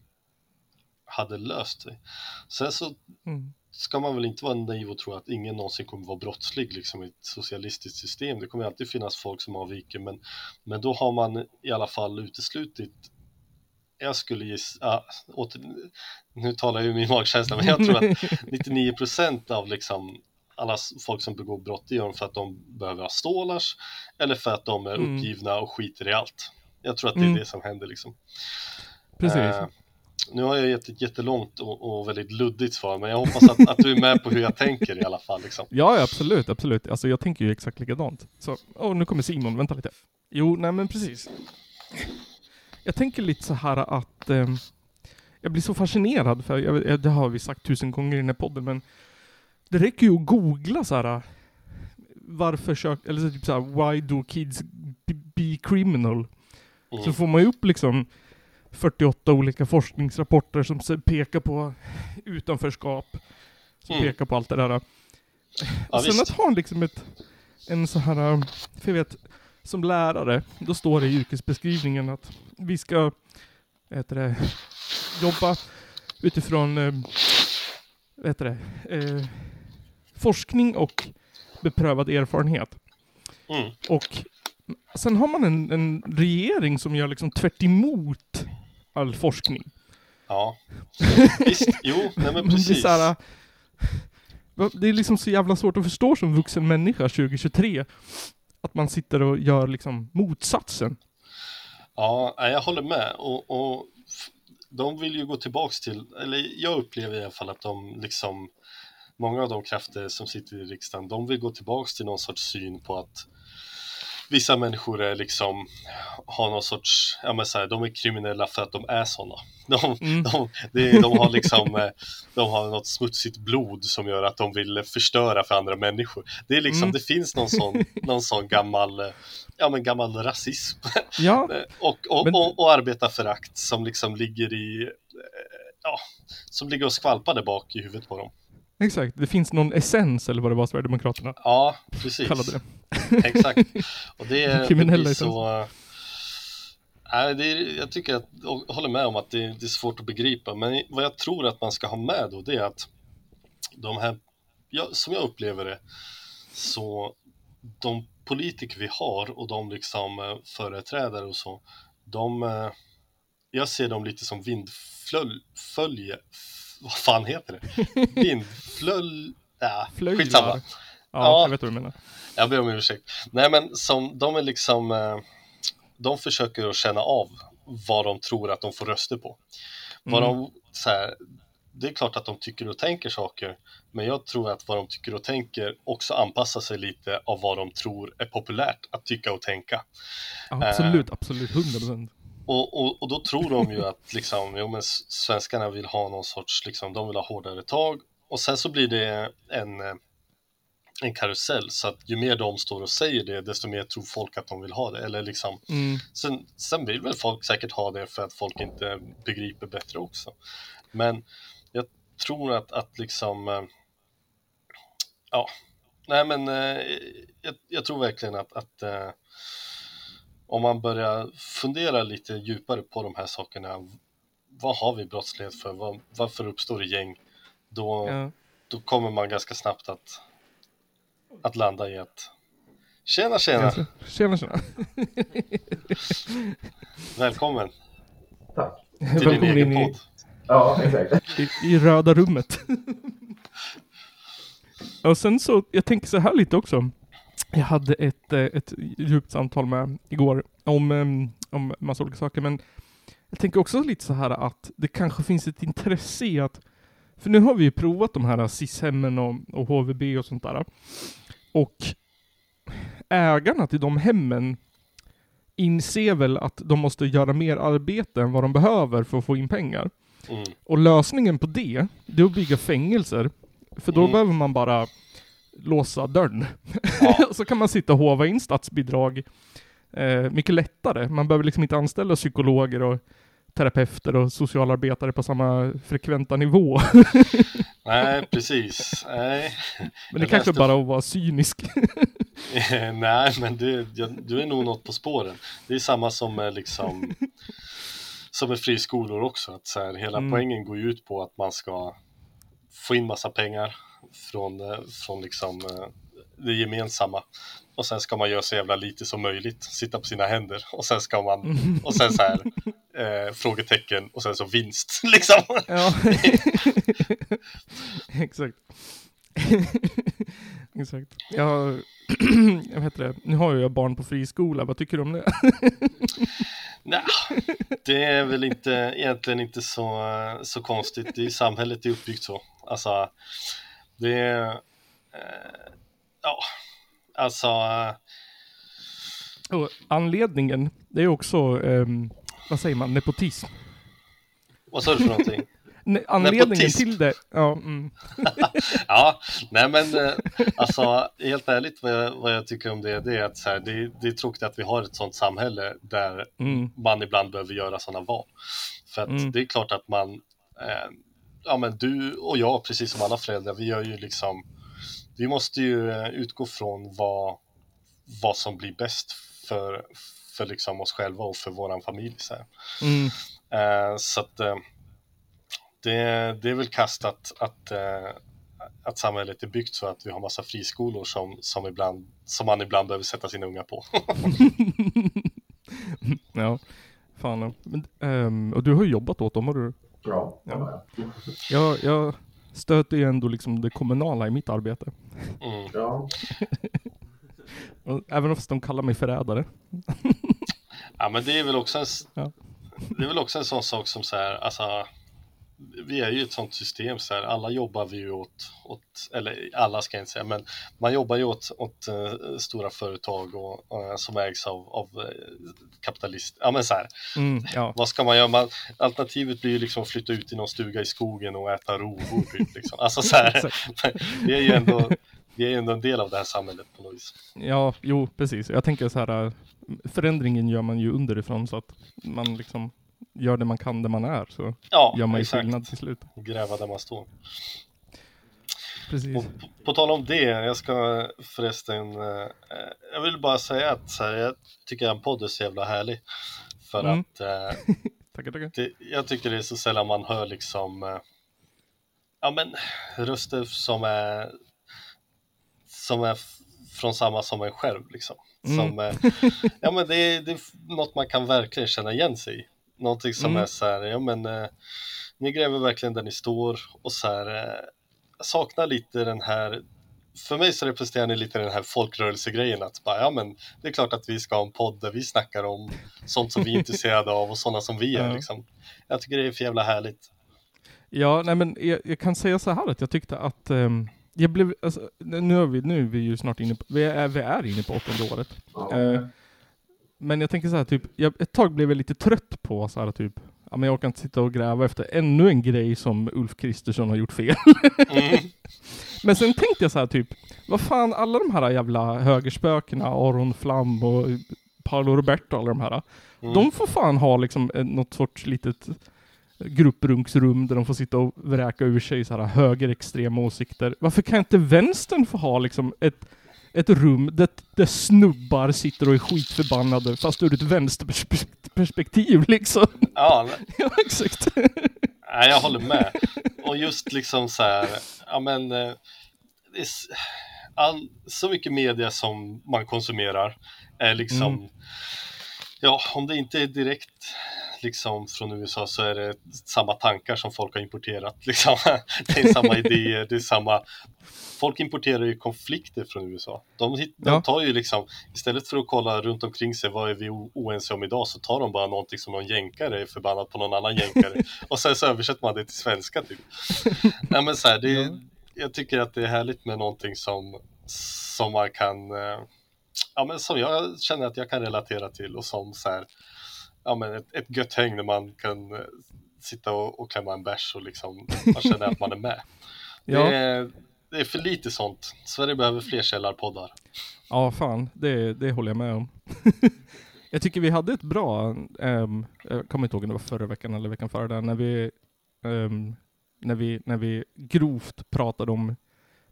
hade löst sig. Sen så Mm. Ska man väl inte vara naiv och tro att ingen någonsin kommer vara brottslig liksom i ett socialistiskt system. Det kommer alltid finnas folk som avviker, men, men då har man i alla fall uteslutit jag skulle gissa, ja, åter, nu talar jag ju min magkänsla, men jag tror att 99% av liksom alla folk som begår brott, det gör de för att de behöver ha stålars eller för att de är Mm. uppgivna och skiter i allt. Jag tror att det är Mm. det som händer liksom. Precis. Eh, nu har jag gett ett jättelångt och, och väldigt luddigt svar, men jag hoppas att, att du är med på hur jag tänker i alla fall. Liksom. Ja, absolut, absolut. Alltså jag tänker ju exakt likadant. Så, åh, nu kommer Simon, vänta lite. Jo, nej men precis. Jag tänker lite så här att eh, jag blir så fascinerad, för jag, det har vi sagt tusen gånger i den här podden, men det räcker ju att googla så här varför kök, eller så typ så här, why do kids be, be criminal? Mm. Så får man ju upp liksom 48 olika forskningsrapporter som pekar på utanförskap, som Mm. pekar på allt det där. Ja, sen visst. att ha liksom ett, en så här, um, för jag vet, som lärare, då står det i yrkesbeskrivningen att vi ska, heter det, jobba utifrån, eh, heter det, eh, forskning och beprövad erfarenhet. Mm. Och sen har man en, en regering som gör liksom tvärt emot all forskning. Ja, visst, jo, nej men precis. så här, va- det är liksom så jävla svårt att förstå som vuxen människa 2023. Att man sitter och gör liksom motsatsen. Ja, jag håller med. Och, och de vill ju gå tillbaks till, eller jag upplever i alla fall att de liksom, många av de krafter som sitter i riksdagen, de vill gå tillbaks till någon sorts syn på att vissa människor är liksom, har någon sorts, ja men så här, de är kriminella för att de är sådana. De, Mm. de, det, de har liksom, eh, de har något smutsigt blod som gör att de vill förstöra för andra människor. Det är liksom, Mm. det finns någon sån, någon sån gammal, eh, ja men gammal rasism Ja, och, och, Men- och, och arbetarförakt som liksom ligger i, eh, ja, som ligger och skvalpar där bak i huvudet på dem. Exakt. Det finns någon essens eller vad det var Sverigedemokraterna Ja, precis. kallade det. Exakt. Och det, det Kriminella blir så... Nej, det är, jag tycker att, och håller med om att det, det är svårt att begripa, men vad jag tror att man ska ha med då, det är att de här, ja, som jag upplever det, så de politiker vi har och de liksom eh, företrädare och så, de, eh, jag ser dem lite som vindfölje, vad fan heter det? Vindflöj, ja, Flöjlar. skitsamma. Ja, Ja. jag vet vad du menar. Jag ber om ursäkt. Nej men som, de är liksom, eh, de försöker att känna av vad de tror att de får röster på. Vad Mm. de, så här, det är klart att de tycker och tänker saker, men jag tror att vad de tycker och tänker också anpassar sig lite av vad de tror är populärt att tycka och tänka. Absolut, Eh. absolut. 100 procent. Och, och, och då tror de ju att liksom, jo, men svenskarna vill ha någon sorts, liksom, de vill ha hårdare tag. Och sen så blir det en, eh, en karusell, så att ju mer de står och säger det, desto mer tror folk att de vill ha det. Eller liksom, Mm. sen, sen vill väl folk säkert ha det för att folk inte begriper bättre också. Men jag tror att, att liksom, eh, ja, nej men eh, jag, jag tror verkligen att, att om man börjar fundera lite djupare på de här sakerna, vad har vi brottslighet för? Vad, varför uppstår det gäng? Då, Ja. då kommer man ganska snabbt att, att landa i att Tjena tjena! Tjena, tjena. tjena. Välkommen Tack. till din Välkommen egen in i, podd! Ja, exakt. i, i röda rummet. och sen så, jag tänker så här lite också. Jag hade ett, eh, ett djupt samtal med igår om, em, om massa olika saker, men jag tänker också lite så här att det kanske finns ett intresse i att, för nu har vi ju provat de här SIS-hemmen och, och HVB och sånt där. Och ägarna till de hemmen inser väl att de måste göra mer arbete än vad de behöver för att få in pengar. Mm. Och lösningen på det, det är att bygga fängelser. För då Mm. behöver man bara låsa dörren. Ja. så kan man sitta och hova in statsbidrag eh, mycket lättare. Man behöver liksom inte anställa psykologer och terapeuter och socialarbetare på samma frekventa nivå. Nej, precis. Nej, Men det Jag kanske läste- bara att vara cynisk. Nej men jag, du är nog något på spåren. Det är samma som med liksom som med friskolor också. Att så här, hela Mm. poängen går ju ut på att man ska få in massa pengar från, eh, från liksom eh, det gemensamma. Och sen ska man göra så jävla lite som möjligt, sitta på sina händer och sen ska man, och sen så här, eh, frågetecken och sen så vinst liksom. Ja, exakt. exakt. Jag, jag vet det, nu har jag barn på friskola, vad tycker du om det? Nej, det är väl inte egentligen inte så, så konstigt. Det är, samhället är uppbyggt så. Alltså, det är... Eh, ja, alltså... eh, anledningen, det är också, ehm, vad säger man, nepotism. Vad sa du för någonting? Ne- anledningen Nepotism. till det, ja, mm, Ja, nej men eh, alltså helt ärligt vad jag, vad jag tycker om det, det är att så här, det, det är tråkigt att vi har ett sånt samhälle där mm, man ibland behöver göra sådana val. För att Mm. det är klart att man, eh, ja men du och jag, precis som alla föräldrar, vi gör ju liksom, vi måste ju eh, utgå från vad, vad som blir bäst för, för liksom oss själva och för våran familj. Så, mm, Eh, så att eh, det, det är väl kastat att, eh, att samhället är byggt så att vi har massa friskolor som, som, ibland, som man ibland behöver sätta sina unga på. ja. Fan, men, ehm, och du har ju jobbat åt dem, har du? Ja. Ja. ja. Jag, jag stöter ju ändå liksom det kommunala i mitt arbete. Mm. ja. Även fast de kallar mig förrädare. Ja men det är väl också en, Ja. det är väl också en sån sak som så här, alltså vi är ju ett sånt system så här, alla jobbar vi ju åt, åt eller alla ska jag inte säga, men man jobbar ju åt, åt uh, stora företag och, uh, som ägs av, av uh, kapitalist, ja men så här, Mm, ja. vad ska man göra? Man, alternativet blir ju liksom att flytta ut i någon stuga i skogen och äta rovor typ, liksom. Alltså så här, vi är ju ändå, vi är ju ändå en del av det här samhället på något vis. Ja, jo precis. Jag tänker så här, förändringen gör man ju underifrån så att man liksom gör det man kan där man är så Ja, gör man ju exakt. skillnad till slut. Gräva där man står. Precis. På, på tal om det, jag ska förresten, eh, jag vill bara säga att så här, jag tycker en podd är så jävla härlig. För Mm. att eh, Tackar, tackar. det, jag tycker det är så sällan man hör liksom, eh, ja men röster som är, som är från samma som en själv liksom. Mm. Som, eh, ja men det är, det är något man kan verkligen känna igen sig i. Någonting som Mm. är så här, ja men eh, ni gräver verkligen där ni står och så här, eh, jag saknar lite den här för mig så representerar ni lite den här folkrörelsegrejen att bara, ja men det är klart att vi ska ha en podd där vi snackar om sånt som vi är intresserade av och sådana som vi är Ja. liksom. Jag tycker det är för jävla härligt. Ja, nej men jag, jag kan säga så här att jag tyckte att ehm, jag blev, alltså, nu är vi, nu är vi ju snart inne på, vi är, vi är inne på åttonde året. Ja. Eh, men jag tänker så här, typ, jag, ett tag blev jag lite trött på så här typ, ja men jag orkar inte sitta och gräva efter ännu en grej som Ulf Kristersson har gjort fel. Mm. Men sen tänkte jag så här typ, vad fan alla de här jävla högerspökena, Aron Flam och Paolo Roberto och alla de här. Mm. De får fan ha liksom en- något sorts litet grupprunksrum där de får sitta och vräka ur sig så här högerextrema åsikter. Varför kan inte vänstern få ha liksom ett, ett rum där, där snubbar sitter och är skitförbannade fast ur ett vänsterperspektiv liksom? Ja, ja, exakt. nej, jag håller med. Och just liksom så här, ja men eh, det är all, så mycket media som man konsumerar är liksom, Mm. Ja om det inte är direkt liksom från USA så är det samma tankar som folk har importerat. Liksom. Det är samma idéer, det är samma Folk importerar ju konflikter från USA. De, hit- de tar ju liksom, istället för att kolla runt omkring sig, vad är vi oense om idag, så tar de bara någonting som någon jänkare är förbannad på någon annan jänkare. och sen så översätter man det till svenska typ. Nej men så här, det Ja. jag tycker att det är härligt med någonting som, som man kan, eh, ja men som jag känner att jag kan relatera till och som så här, ja men ett, ett gött häng när man kan eh, sitta och, och klämma en bärs och liksom, man känner att man är med. Ja. Det, är, det är för lite sånt. Sverige behöver fler källarpoddar. Ja, fan. Det, det håller jag med om. jag tycker vi hade ett bra, ehm, jag kommer inte ihåg om det var förra veckan eller veckan före där, när vi, ehm, när vi, när vi grovt pratade om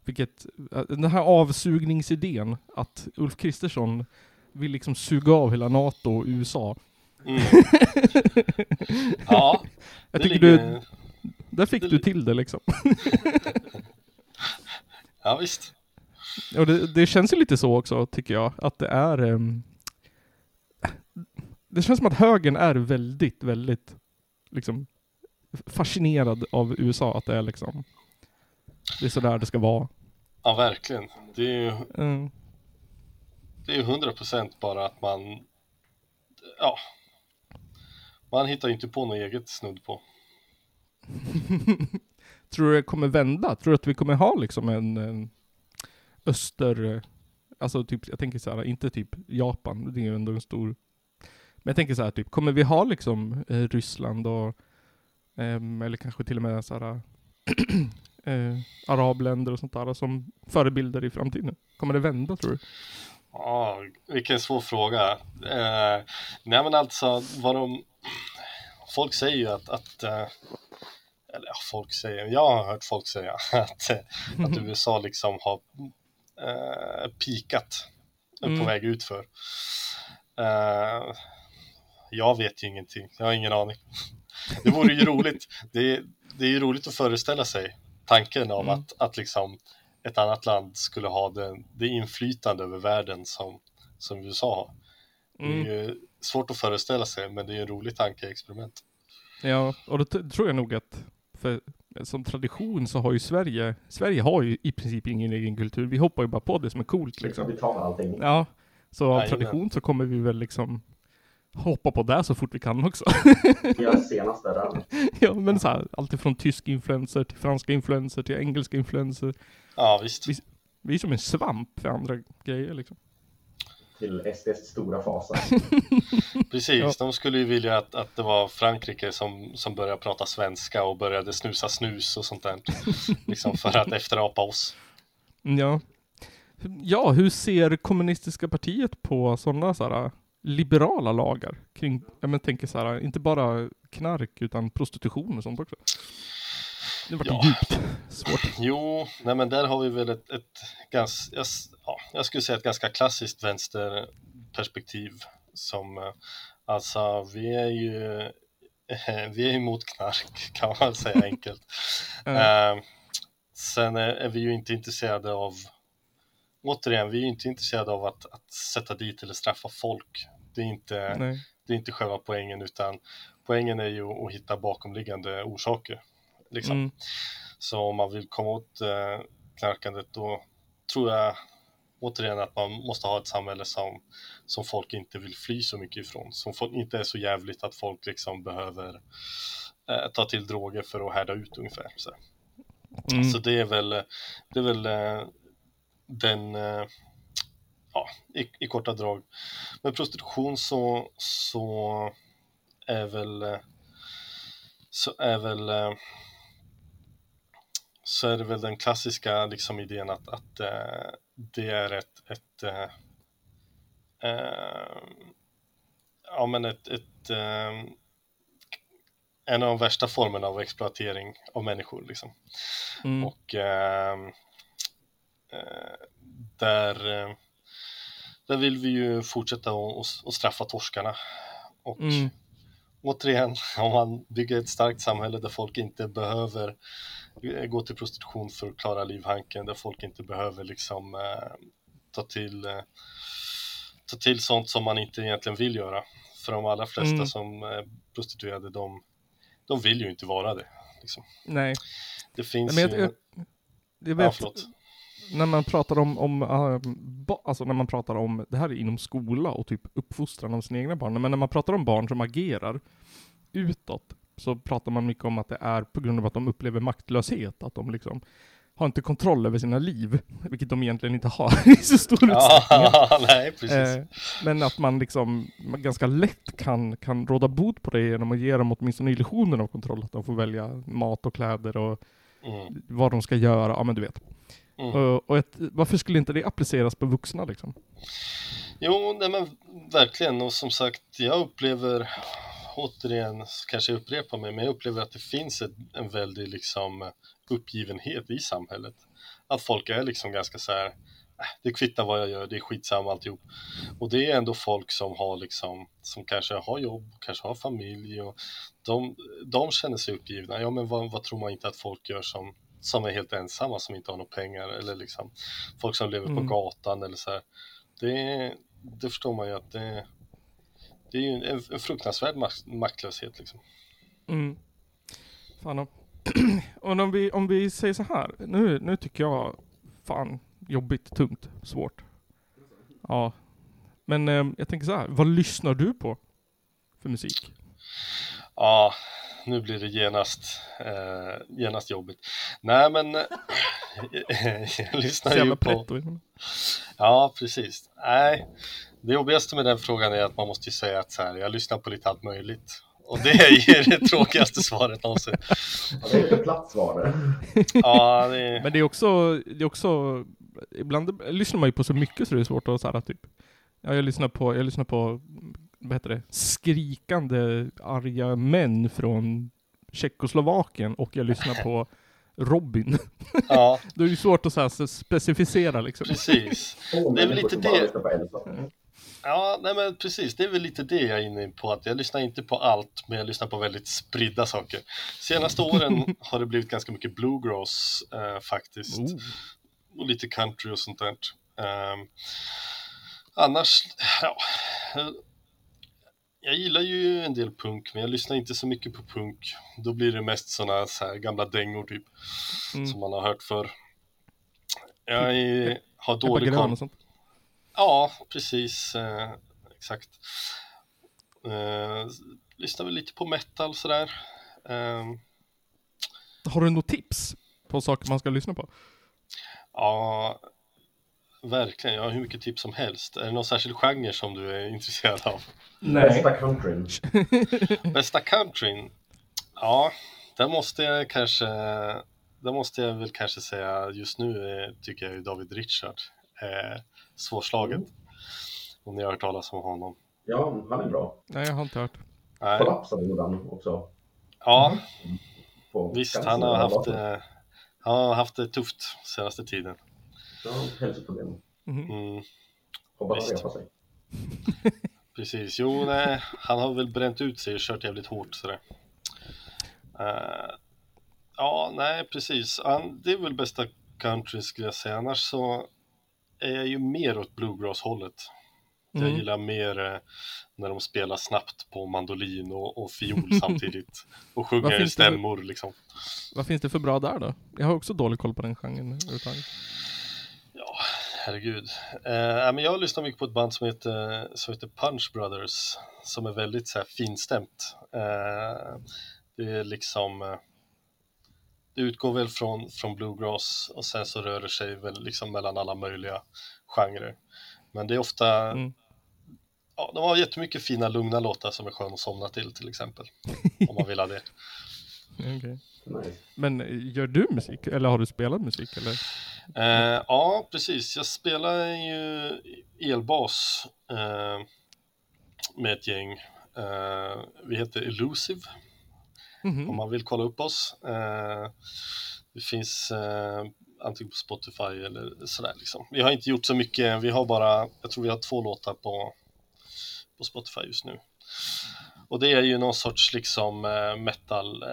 vilket, eh, den här avsugningsidén, att Ulf Kristersson vill liksom suga av hela NATO och USA. Mm. Ja, Jag det tycker ligger- du, där fick det du till det liksom. Ja visst. Och det, det känns ju lite så också, tycker jag, att det är... ehm, det känns som att högern är väldigt, väldigt liksom fascinerad av USA, att det är liksom... Det är sådär det ska vara. Ja verkligen. Det är ju Mm. det är ju 100% bara att man, ja, man hittar ju inte på något eget snudd på. Tror du det kommer vända? Tror du att vi kommer ha liksom en, en öster... Alltså typ, jag tänker så här, inte typ Japan, det är ju ändå en stor... Men jag tänker så här, typ, kommer vi ha liksom eh, Ryssland och... ehm, eller kanske till och med så här... eh, arabländer och sånt där som förebilder i framtiden? Kommer det vända tror du? Ja, vilken svår fråga. Eh, nej men alltså, vad de, folk säger ju att, att eh, eller ja, folk säger, jag har hört folk säga att, eh, att USA liksom har eh, pikat är på Mm. väg utför. Eh, jag vet ju ingenting, jag har ingen aning. Det vore ju roligt, det, det är ju roligt att föreställa sig tanken av Mm. att, att liksom ett annat land skulle ha det, det inflytande över världen som, som USA har. Mm. Det är ju svårt att föreställa sig, men det är en rolig tankeexperiment. Ja, och då tror jag nog att för som tradition så har ju Sverige, Sverige har ju i princip ingen egen kultur. Vi hoppar ju bara på det som är coolt Liksom. Vi tar allting. Ja, så av tradition så kommer vi väl liksom hoppa på det så fort vi kan också. Göra senaste där. ja, men så här, alltifrån tysk influencer till franska influencer till engelska influencer. Ja, visst. Vi- Vi är som en svamp för andra grejer liksom. Till SDs stora fasa. Precis, Ja. de skulle ju vilja att, att det var Frankrike som, som började prata svenska och började snusa snus och sånt där. liksom för att efterapa oss. Ja. Ja, hur ser kommunistiska partiet på sådana så här liberala lagar kring, jag men, tänker så här, inte bara knark utan prostitution och sånt också? Det var Ja. djupt svårt. Jo, nej men där har vi väl ett, ett ganska, jag, ja, jag skulle säga ett ganska klassiskt vänsterperspektiv som, eh, alltså vi är ju, vi är emot knark kan man säga enkelt. Eh, Eh, sen är, är vi ju inte intresserade av, återigen, vi är inte intresserade av att, att sätta dit eller straffa folk. Det är inte, nej. det är inte själva poängen, utan poängen är ju att hitta bakomliggande orsaker. Liksom. Mm, Så om man vill komma åt eh, knarkandet då tror jag återigen att man måste ha ett samhälle som, som folk inte vill fly så mycket ifrån. Som folk, inte är så jävligt att folk liksom behöver eh, ta till droger för att härda ut ungefär. Så, mm, så det är väl, det är väl eh, den, eh, ja, i, i korta drag. Med prostitution så, så är väl, eh, så är väl eh, så är det väl den klassiska liksom idén att, att det är ett, ett eh, ja men ett, ett eh, en av de värsta formerna av exploatering av människor liksom. mm, Och där, eh, där vill vi ju fortsätta att- straffa torskarna. Och Mm. återigen, om man bygger ett starkt samhälle där folk inte behöver eh, gå till prostitution för att klara livhanken, där folk inte behöver liksom eh, ta till eh, ta till sånt som man inte egentligen vill göra. För de allra flesta Mm. som är prostituerade, de, de vill ju inte vara det. Liksom. nej. Det finns Men jag, ju... jag, jag ja, vet, förlåt. När man pratar om, om äh, ba, alltså när man pratar om, det här är inom skola och typ uppfostran av sina egna barn, men när man pratar om barn som agerar utåt, så pratar man mycket om att det är på grund av att de upplever maktlöshet, att de liksom har inte kontroll över sina liv, vilket de egentligen inte har i så stor utsträckning. Nej, precis. Eh, men att man liksom man ganska lätt kan, kan råda bot på det genom att ge dem åtminstone illusionen av kontroll, att de får välja mat och kläder och Mm, vad de ska göra, ja men du vet. Mm. Och, och ett, varför skulle inte det appliceras på vuxna liksom? Jo, nej men verkligen. Och som sagt, jag upplever, återigen, kanske jag upprepar mig, men jag upplever att det finns ett, en väldig liksom uppgivenhet i samhället. Att folk är liksom ganska så här, "Äh, det kvittar vad jag gör, det är skitsamma alltihop. Och det är ändå folk som har liksom, som kanske har jobb, kanske har familj och de, de känner sig uppgivna. Ja, men vad, vad tror man inte att folk gör som, som är helt ensamma, som inte har några pengar eller liksom folk som lever på Mm. gatan eller så här. Det, det förstår man ju att det, det är ju en, en fruktansvärd mak- maktlöshet liksom. Mm. Fan om, och om vi, om vi säger så här, nu, nu tycker jag fan jobbigt, tungt, svårt. Ja. Men eh, jag tänker så här, vad lyssnar du på för musik? Ja, nu blir det genast, eh, genast jobbigt. Nej men, eh, jag lyssnar Så ju på... Ja, precis. Nej, det jobbigaste med den frågan är att man måste ju säga att så här, jag lyssnar på lite allt möjligt. Och det är det tråkigaste svaret någonsin. Ja, det är inte platt svar det. Ja, det. Men det är också, det är också, ibland lyssnar man ju på så mycket så det är svårt att säga typ, ja, jag lyssnar på, jag lyssnar på, vad heter det, skrikande arga män från Tjeckoslovakien och jag lyssnar på Robin. Ja, Då är det svårt att så här, specificera liksom. precis. Det är väl lite det. Ja, nej men precis. Det är väl lite det jag är inne på. Att jag lyssnar inte på allt, men jag lyssnar på väldigt spridda saker. Senaste åren har det blivit ganska mycket bluegrass eh, faktiskt. Oh. Och lite country och sånt där. Ehm, annars, ja. Jag gillar ju en del punk, men jag lyssnar inte så mycket på punk. Då blir det mest sådana så här gamla dängor typ, Mm. som man har hört förr. Jag är, har dålig koll. Ja, precis. Eh, exakt. Eh, lyssnar väl lite på metal sådär. Eh, Har du något tips på saker man ska lyssna på? ja, verkligen. Jag har hur mycket tips som helst. Är det någon särskild genre som du är intresserad av? Bästa countryn. Bästa countryn? Ja, där måste jag kanske, där måste jag väl kanske säga just nu tycker jag David Richard är svårslaget. Mm. Om ni har hört talas om honom. Ja, han är bra. Nej, jag har inte hört. Nej. Kollapsade gjorde han också. Ja, På visst han har haft, eh, han har haft det tufft senaste tiden. Ja, hälsoproblem. Mhm. Mm, Hoppas han Visst. repar sig. precis, jo nej, han har väl bränt ut sig och kört jävligt hårt sådär. Eh, ja, nej precis. Han, det är väl bästa country skulle jag säga. Annars så är jag ju mer åt bluegrass-hållet. Jag Mm. gillar mer eh, när de spelar snabbt på mandolin och, och fiol samtidigt. Och sjunger det- stämmor liksom. Vad finns det för bra där då? Jag har också dålig koll på den genren överhuvudtaget. Herregud. Eh, men jag lyssnar mycket på ett band som heter, som heter Punch Brothers som är väldigt så här, finstämt. Eh, det är liksom eh, det utgår väl från, från bluegrass och sen så rör det sig väl liksom mellan alla möjliga genrer. Men det är ofta, Mm. ja, de har jättemycket fina lugna låtar som är sköna att somna till till exempel. om man vill ha det. Okej. Nice. Men eh, gör du musik? Eller har du spelat musik? Eller? Eh, ja, precis. Jag spelar ju elbas eh, med ett gäng. Eh, vi heter Elusive Mhm. om man vill kolla upp oss. Eh, det finns eh, antingen på Spotify eller sådär liksom. Vi har inte gjort så mycket. Vi har bara, jag tror vi har två låtar på, på Spotify just nu. Och det är ju någon sorts liksom eh, metal, eh,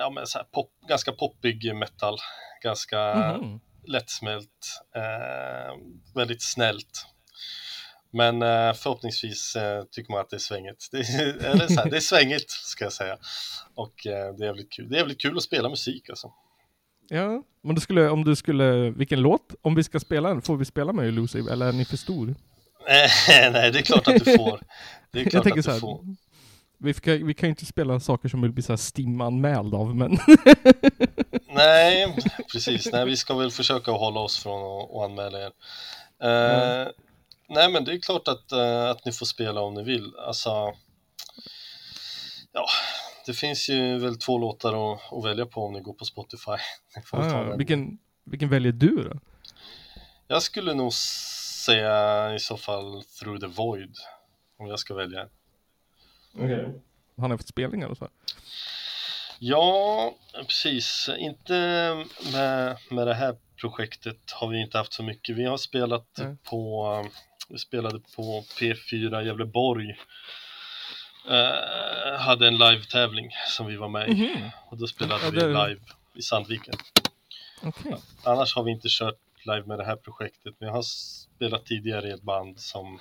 ja men så pop, ganska poppig metal. Ganska Mhm. lättsmält, eh, väldigt snällt. Men eh, förhoppningsvis eh, tycker man att det är svängigt. Det är, eller så här, det är svängigt ska jag säga. Och eh, det är jävligt kul. Det är jävligt kul att spela musik alltså. Ja, men du skulle, om du skulle, vilken låt? Om vi ska spela den, får vi spela med Elusive eller är ni för stor? Nej, det är klart att du får. Det är klart Jag tänker att så du här, får. Vi, ska, vi kan ju inte spela saker som vill bli så här stimanmäld av, men Nej, precis. Nej, vi ska väl försöka hålla oss från att, anmäla er. Eh, Nej, men det är klart att, eh, att ni får spela om ni vill. Alltså, ja, det finns ju väl två låtar att, att välja på om ni går på Spotify. Ah, vilken, vilken väljer du då? Jag skulle nog säga i så fall Through the Void, om jag ska välja. Okej. Han har haft spelningar och så. här. Ja, precis. Inte med, med det här projektet har vi inte haft så mycket. Vi har spelat Nej. på, vi spelade på P4 Gävleborg. Eh, hade en live-tävling som vi var med i Mhm. och då spelade Ja, vi det- live i Sandviken. Okej. Annars har vi inte kört live med det här projektet, men jag har spelat tidigare i ett band som,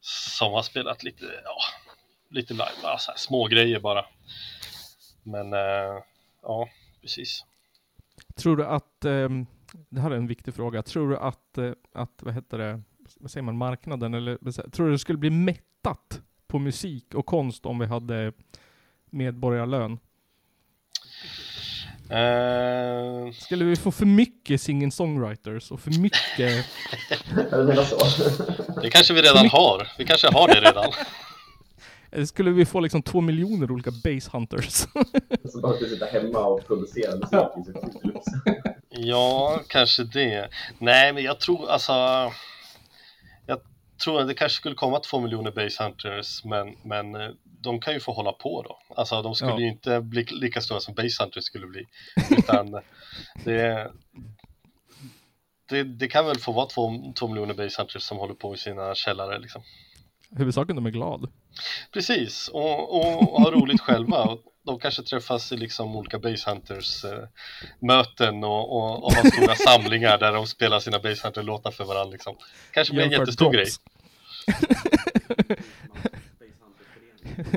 som har spelat lite, ja, lite live, bara så här små grejer bara. Men eh, ja, precis. Tror du att, ehm, det här är en viktig fråga, tror du att, eh, att vad heter det, vad säger man, marknaden eller, tror du det skulle bli mättat på musik och konst om vi hade medborgarlön? Eh, Skulle vi få för mycket singing-songwriters och för mycket, det kanske vi redan har. Vi kanske har det redan. eller skulle vi få liksom två miljoner olika bass hunters? Så bara ska sitta hemma och producera musik. Ja, kanske det. Nej, men jag tror alltså. Jag tror att det kanske skulle komma två miljoner base hunters, men, men eh, de kan ju få hålla på då. Alltså, de skulle Ja. ju inte bli lika stora som base hunters skulle bli, utan det. Det, det kan väl få vara två, två miljoner base hunters som håller på i sina källare liksom. Huvudsaken de är glad. Precis, och, och ha roligt själva. De kanske träffas i liksom olika base hunters eh, möten och, och, och har stora samlingar där de spelar sina base hunter låtar för varandra liksom. Kanske blir en jättestor grej.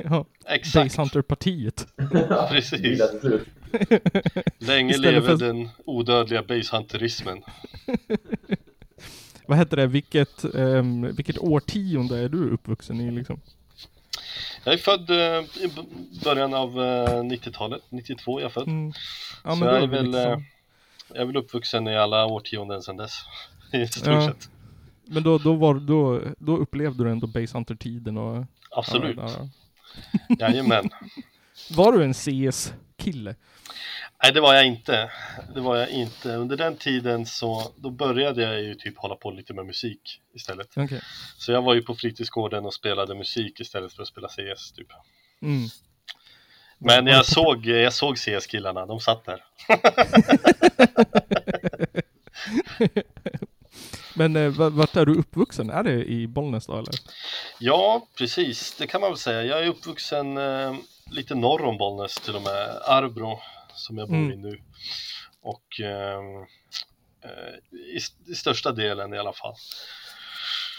ja, Exakt, Base Hunter-partiet. Precis. Länge lever för- den odödliga base hunterismen. Vad heter det, vilket, ehm, vilket årtionde är du uppvuxen i liksom? Jag är född eh, i början av eh, 90-talet, 92 är jag född. Mm. Ja, Så jag är väl, liksom, eh, Jag är väl uppvuxen i alla årtionden sedan dess. I stort Ja. sett. Men då, då, var, då, då upplevde du ändå Base Hunter-tiden och... Absolut. Ja, ja, Jajamän. Var du en CS-kille? Nej, det var jag inte. Det var jag inte. Under den tiden så, då började jag ju typ hålla på lite med musik istället. Okej. Så jag var ju på fritidsgården och spelade musik istället för att spela CS typ. Mm. Men jag såg, jag såg CS-killarna, de satt där. Men eh, va- vart är du uppvuxen? Är det i Bollnäs då eller? Ja, precis, det kan man väl säga. Jag är uppvuxen eh, lite norr om Bollnäs till och med, Arbro, som jag bor Mm. i nu. Och eh, eh, i, i största delen i alla fall.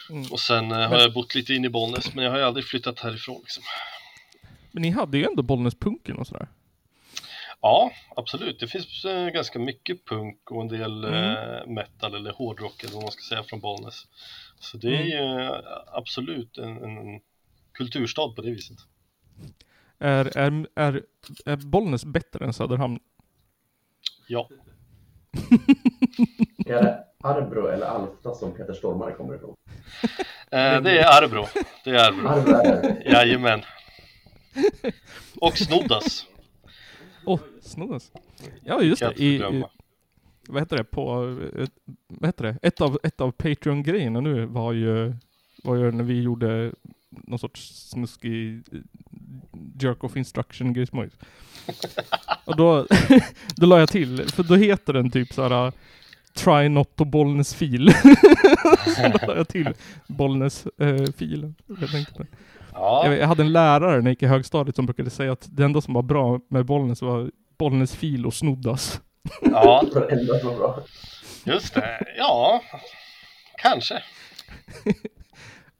Mm. Och sen eh, har Men- jag bott lite in i Bollnäs, men jag har ju aldrig flyttat härifrån liksom. Men ni hade ju ändå Bollnäspunken och sådär. Ja, absolut. Det finns eh, ganska mycket punk och en del Mm. eh, metal eller hårdrock eller vad man ska säga från Bollnäs. Så det är Mm. ju eh, absolut en, en kulturstad på det viset. Är, är, är, är Bollnäs bättre än Söderhamn? Ja, Är det Arbro eller Alfta som Peter Stormare kommer ifrån? eh, det är Arbro. Det är Arbro. Arbro är det. Jajamän. Och Snoddas. Åh, oh, snoddas. Ja just det. I, i, vad heter det? På, eh, ett, vad heter det? Ett av, ett av Patreon-grejerna nu var ju, var ju när vi gjorde någon sorts snuskig eh, jerk-off instruction grismojs. Och då, då la jag till, för då heter den typ såhär Try not to Bollnäs fil. så la jag till Bollnäs eh, filen. Jag. Ja, Jag, jag hade en lärare när jag gick i högstadiet som brukade säga att det enda som var bra med Bollnäs var Bollnäs fil och snoddas. ja, Det var det enda som var bra. just det. Ja, kanske.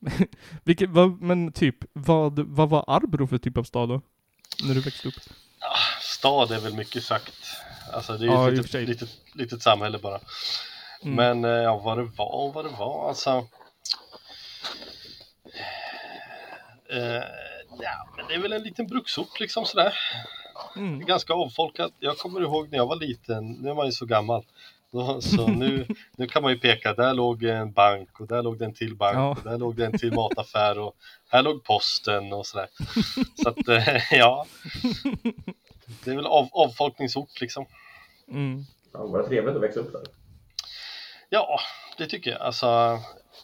Vilket, vad, men typ, vad, vad var Arbro för typ av stad då? När du växte upp? Ah, Stad är väl mycket sagt. Alltså det är Ja, ett litet, litet, litet samhälle bara. Mm. Men eh, ja, vad det var och vad det var, alltså. Eh, ja, men det är väl en liten bruksort liksom sådär. Mm. Ganska avfolkat. Jag kommer ihåg när jag var liten, nu är man ju så gammal. Så nu, nu kan man ju peka, där låg en bank och där låg det en till bank Ja. och där låg det en till mataffär och här låg posten och sådär. Så att eh, ja, det är väl av, avfolkningsort liksom. Mm. Ja, var det trevligt att växa upp där? Ja, det tycker jag. Alltså,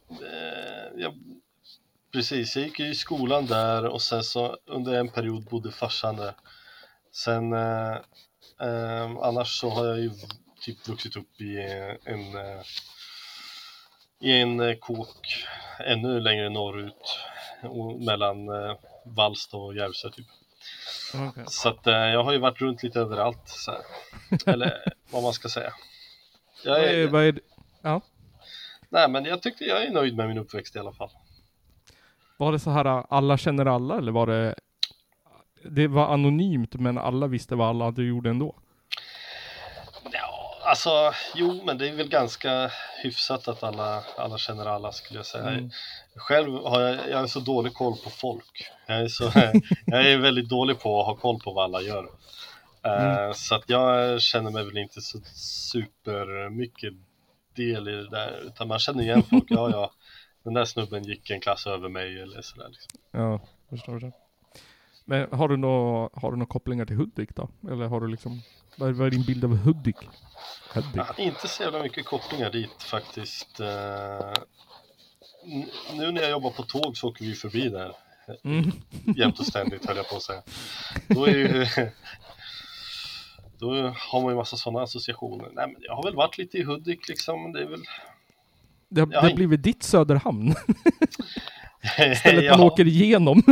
eh, jag, precis, jag gick ju i skolan där och sen så under en period bodde farsan där. Sen eh, eh, annars så har jag ju typ vuxit upp i en eh, i en eh, kåk ännu längre norrut och mellan eh, Vallsta och Järvsö typ. Okej. Så att eh, jag har ju varit runt lite överallt så här. Eller vad man ska säga. Jag är, vad är? Ja. Nej men jag tyckte jag är nöjd med min uppväxt i alla fall. Var det så här alla känner alla eller var det det var anonymt men alla visste vad alla hade gjort ändå? Alltså jo men det är väl ganska hyfsat att alla, alla känner alla skulle jag säga. Mm. Själv har jag, jag är så dålig koll på folk. Jag är, så, jag är väldigt dålig på att ha koll på vad alla gör. Eh, Mm. Så att jag känner mig väl inte så super mycket del i det där utan man känner igen folk. Ja, ja, den där snubben gick en klass över mig eller sådär. Liksom. Ja, förstår det. Men har du några har du några kopplingar till Hudik då? Eller har du liksom vad är, vad är din bild av Hudik? Hudik? Har inte så jävla mycket kopplingar dit faktiskt. Eh, Nu när jag jobbar på tåg så åker vi förbi där Mm. jämt och ständigt höll jag på att säga. Då, är ju, då har man ju massa sådana associationer. Nej men jag har väl varit lite i Hudik liksom. Det är väl... Det, har- det har blivit ditt Söderhamn. Stället man ja, åker igenom.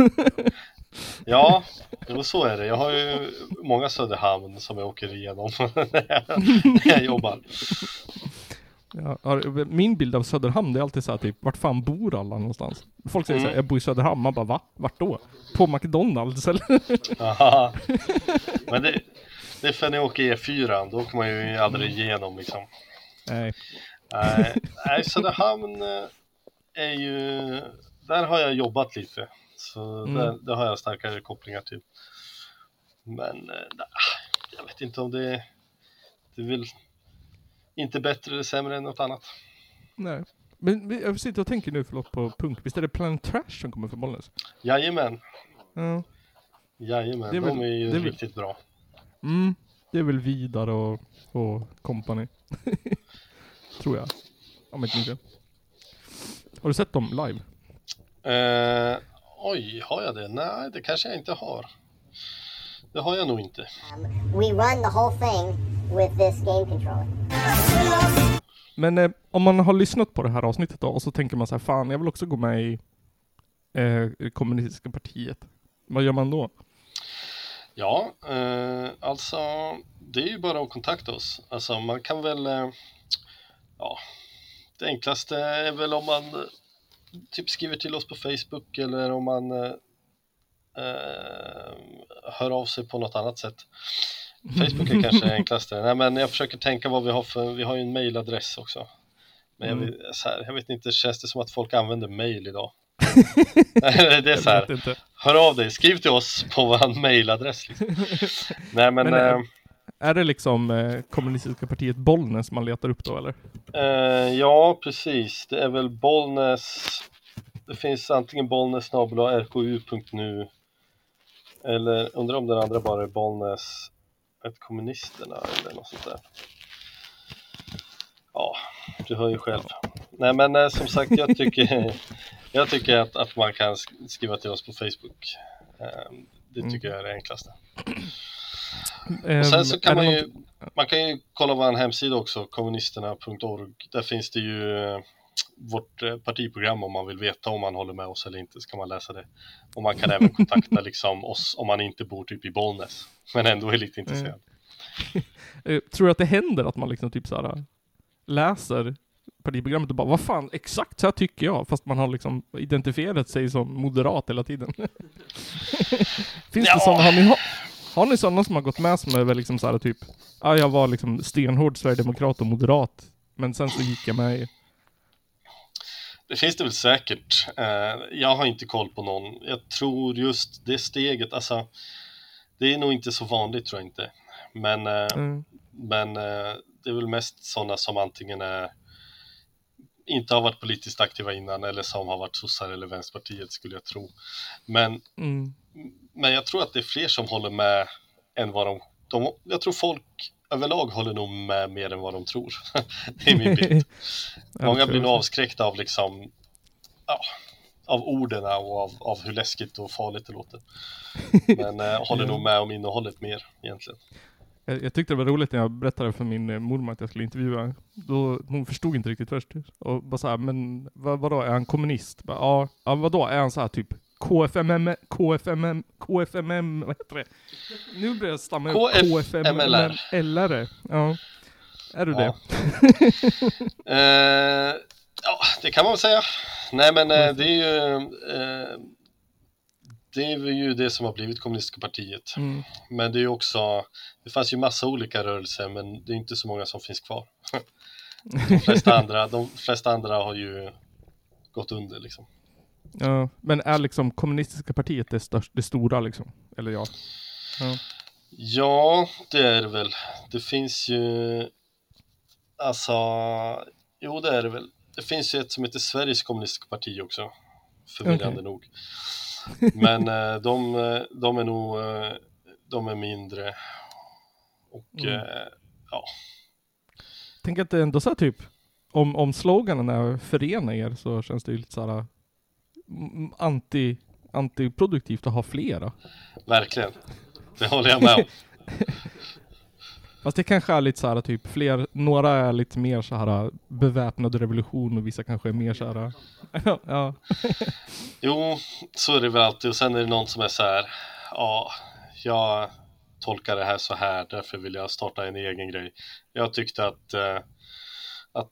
Ja, jo, så är det. Jag har ju många Söderhamn som jag åker igenom när jag- när jag jobbar. Ja, min bild av Söderhamn det är alltid så här typ, vart fan bor alla någonstans? Folk säger Mm. så här, jag bor i Söderhamn, man bara va? Vart då? På McDonalds eller? Aha. Men det, det är för när jag åker E4, då åker man ju aldrig igenom liksom. Nej. Nej, nej, Söderhamn eh, är ju... Där har jag jobbat lite. Så Mm. det, det har jag starkare kopplingar till. Men eh, nej, jag vet inte om det är, det är väl inte bättre eller sämre än något annat. Nej. Men jag sitter och tänker nu, förlåt, på punk. Visst är det Planet Trash som kommer för Bollnäs? Jajamän, Ja. jajamän, Det är väl- de är ju det är väl- riktigt bra. Mm. Det är väl Vidar och, och company. Tror jag. Om inte fel. Har du sett dem live? Eh, oj, har jag det? Nej, det kanske jag inte har. Det har jag nog inte. Um, we run the whole thing with this game controller. Men eh, om man har lyssnat på det här avsnittet då och så tänker man så här, fan jag vill också gå med i eh, kommunistiska partiet. Vad gör man då? Ja, eh, alltså det är ju bara att kontakta oss. Alltså man kan väl, eh, ja, det enklaste är väl om man typ skriver till oss på Facebook eller om man eh, eh, hör av sig på något annat sätt. Facebook är kanske det enklaste. Nej, men jag försöker tänka vad vi har för, vi har ju en mailadress också. Men jag, Mm. vet, här, jag vet inte, känns det som att folk använder mail idag? det är så här, hör av dig, skriv till oss på vår mailadress. Liksom. Nej men, Men, eh, Är det liksom eh, kommunistiska partiet Bollnäs man letar upp då eller? eh, ja precis, det är väl Bollnäs, det finns antingen Bollnäs rku.nu eller undrar om den andra bara är Bollnäs ett kommunisterna eller något sånt där. Ja, du hör ju själv. Nej men eh, som sagt, jag tycker, jag tycker att, att man kan sk- skriva till oss på Facebook. Eh, det tycker jag är det enklaste. Och sen så kan man ju, man kan ju kolla vår hemsida också, kommunisterna.org. Där finns det ju eh, vårt eh, partiprogram om man vill veta om man håller med oss eller inte, så kan man läsa det. Och man kan även kontakta liksom oss om man inte bor typ i Bollnäs, men ändå är lite intresserad. Eh, tror du att det händer att man liksom typ såhär läser partiprogrammet och bara vad fan, exakt så här tycker jag, fast man har liksom identifierat sig som moderat hela tiden. Finns Ja. det sådana, har ni, har ni sådana som har gått med som är väl liksom såhär typ, ja jag var liksom stenhård sverigedemokrat och moderat, men sen så gick jag med i, Det finns det väl säkert. Eh, Jag har inte koll på någon. Jag tror just det steget, alltså det är nog inte så vanligt tror jag inte. Men, eh, mm, men eh, det är väl mest sådana som antingen är inte har varit politiskt aktiva innan eller som har varit sossar eller vänsterpartiet skulle jag tro. Men, mm, men jag tror att det är fler som håller med än vad de, de jag tror folk överlag håller nog med mer än vad de tror. det är min bild. Många blir nog avskräckta av liksom ja, av orden och av, av hur läskigt och farligt det låter. Men eh, håller nog med om innehållet mer egentligen. Jag, jag tyckte det var roligt när jag berättade för min eh, mormor att jag skulle intervjua. Då, hon förstod inte riktigt först. Och bara såhär, men vad, vadå, är han kommunist? Bara, ja, ja, vadå, är han så här typ KFMM, KFMM, KFMM, vad heter det? Nu börjar jag stamma upp. KFMLR. LR. Ja. Är du det? Eh, ja, det kan man väl säga. Nej, men eh, det är ju eh, det är ju det som har blivit kommunistiska partiet. Mm. Men det är ju också, det fanns ju massa olika rörelser, men det är inte så många som finns kvar. De flesta andra, de flesta andra har ju gått under liksom. Ja, men är liksom kommunistiska partiet det, störst, det stora liksom? Eller ja? ja. Ja, det är det väl. Det finns ju, alltså, jo det är det väl. Det finns ju ett som heter Sveriges kommunistiska parti också, förvirrande Okej. nog. Men eh, de, eh, de är nog, eh, de är mindre. Och Mm. ja, Tänk att det ändå så här typ, om, om sloganen är förena er så känns det ju lite såhär mm, anti, antiproduktivt att ha flera. verkligen. Det håller jag med om. Fast det kanske är lite såhär typ fler, några är lite mer såhär beväpnad revolution och vissa kanske är mer såhär, ja, ja. Jo, så är det väl alltid. Och sen är det någon som är så här, ja, jag tolkar det här så här, därför vill jag starta en egen grej. Jag tyckte att, eh, att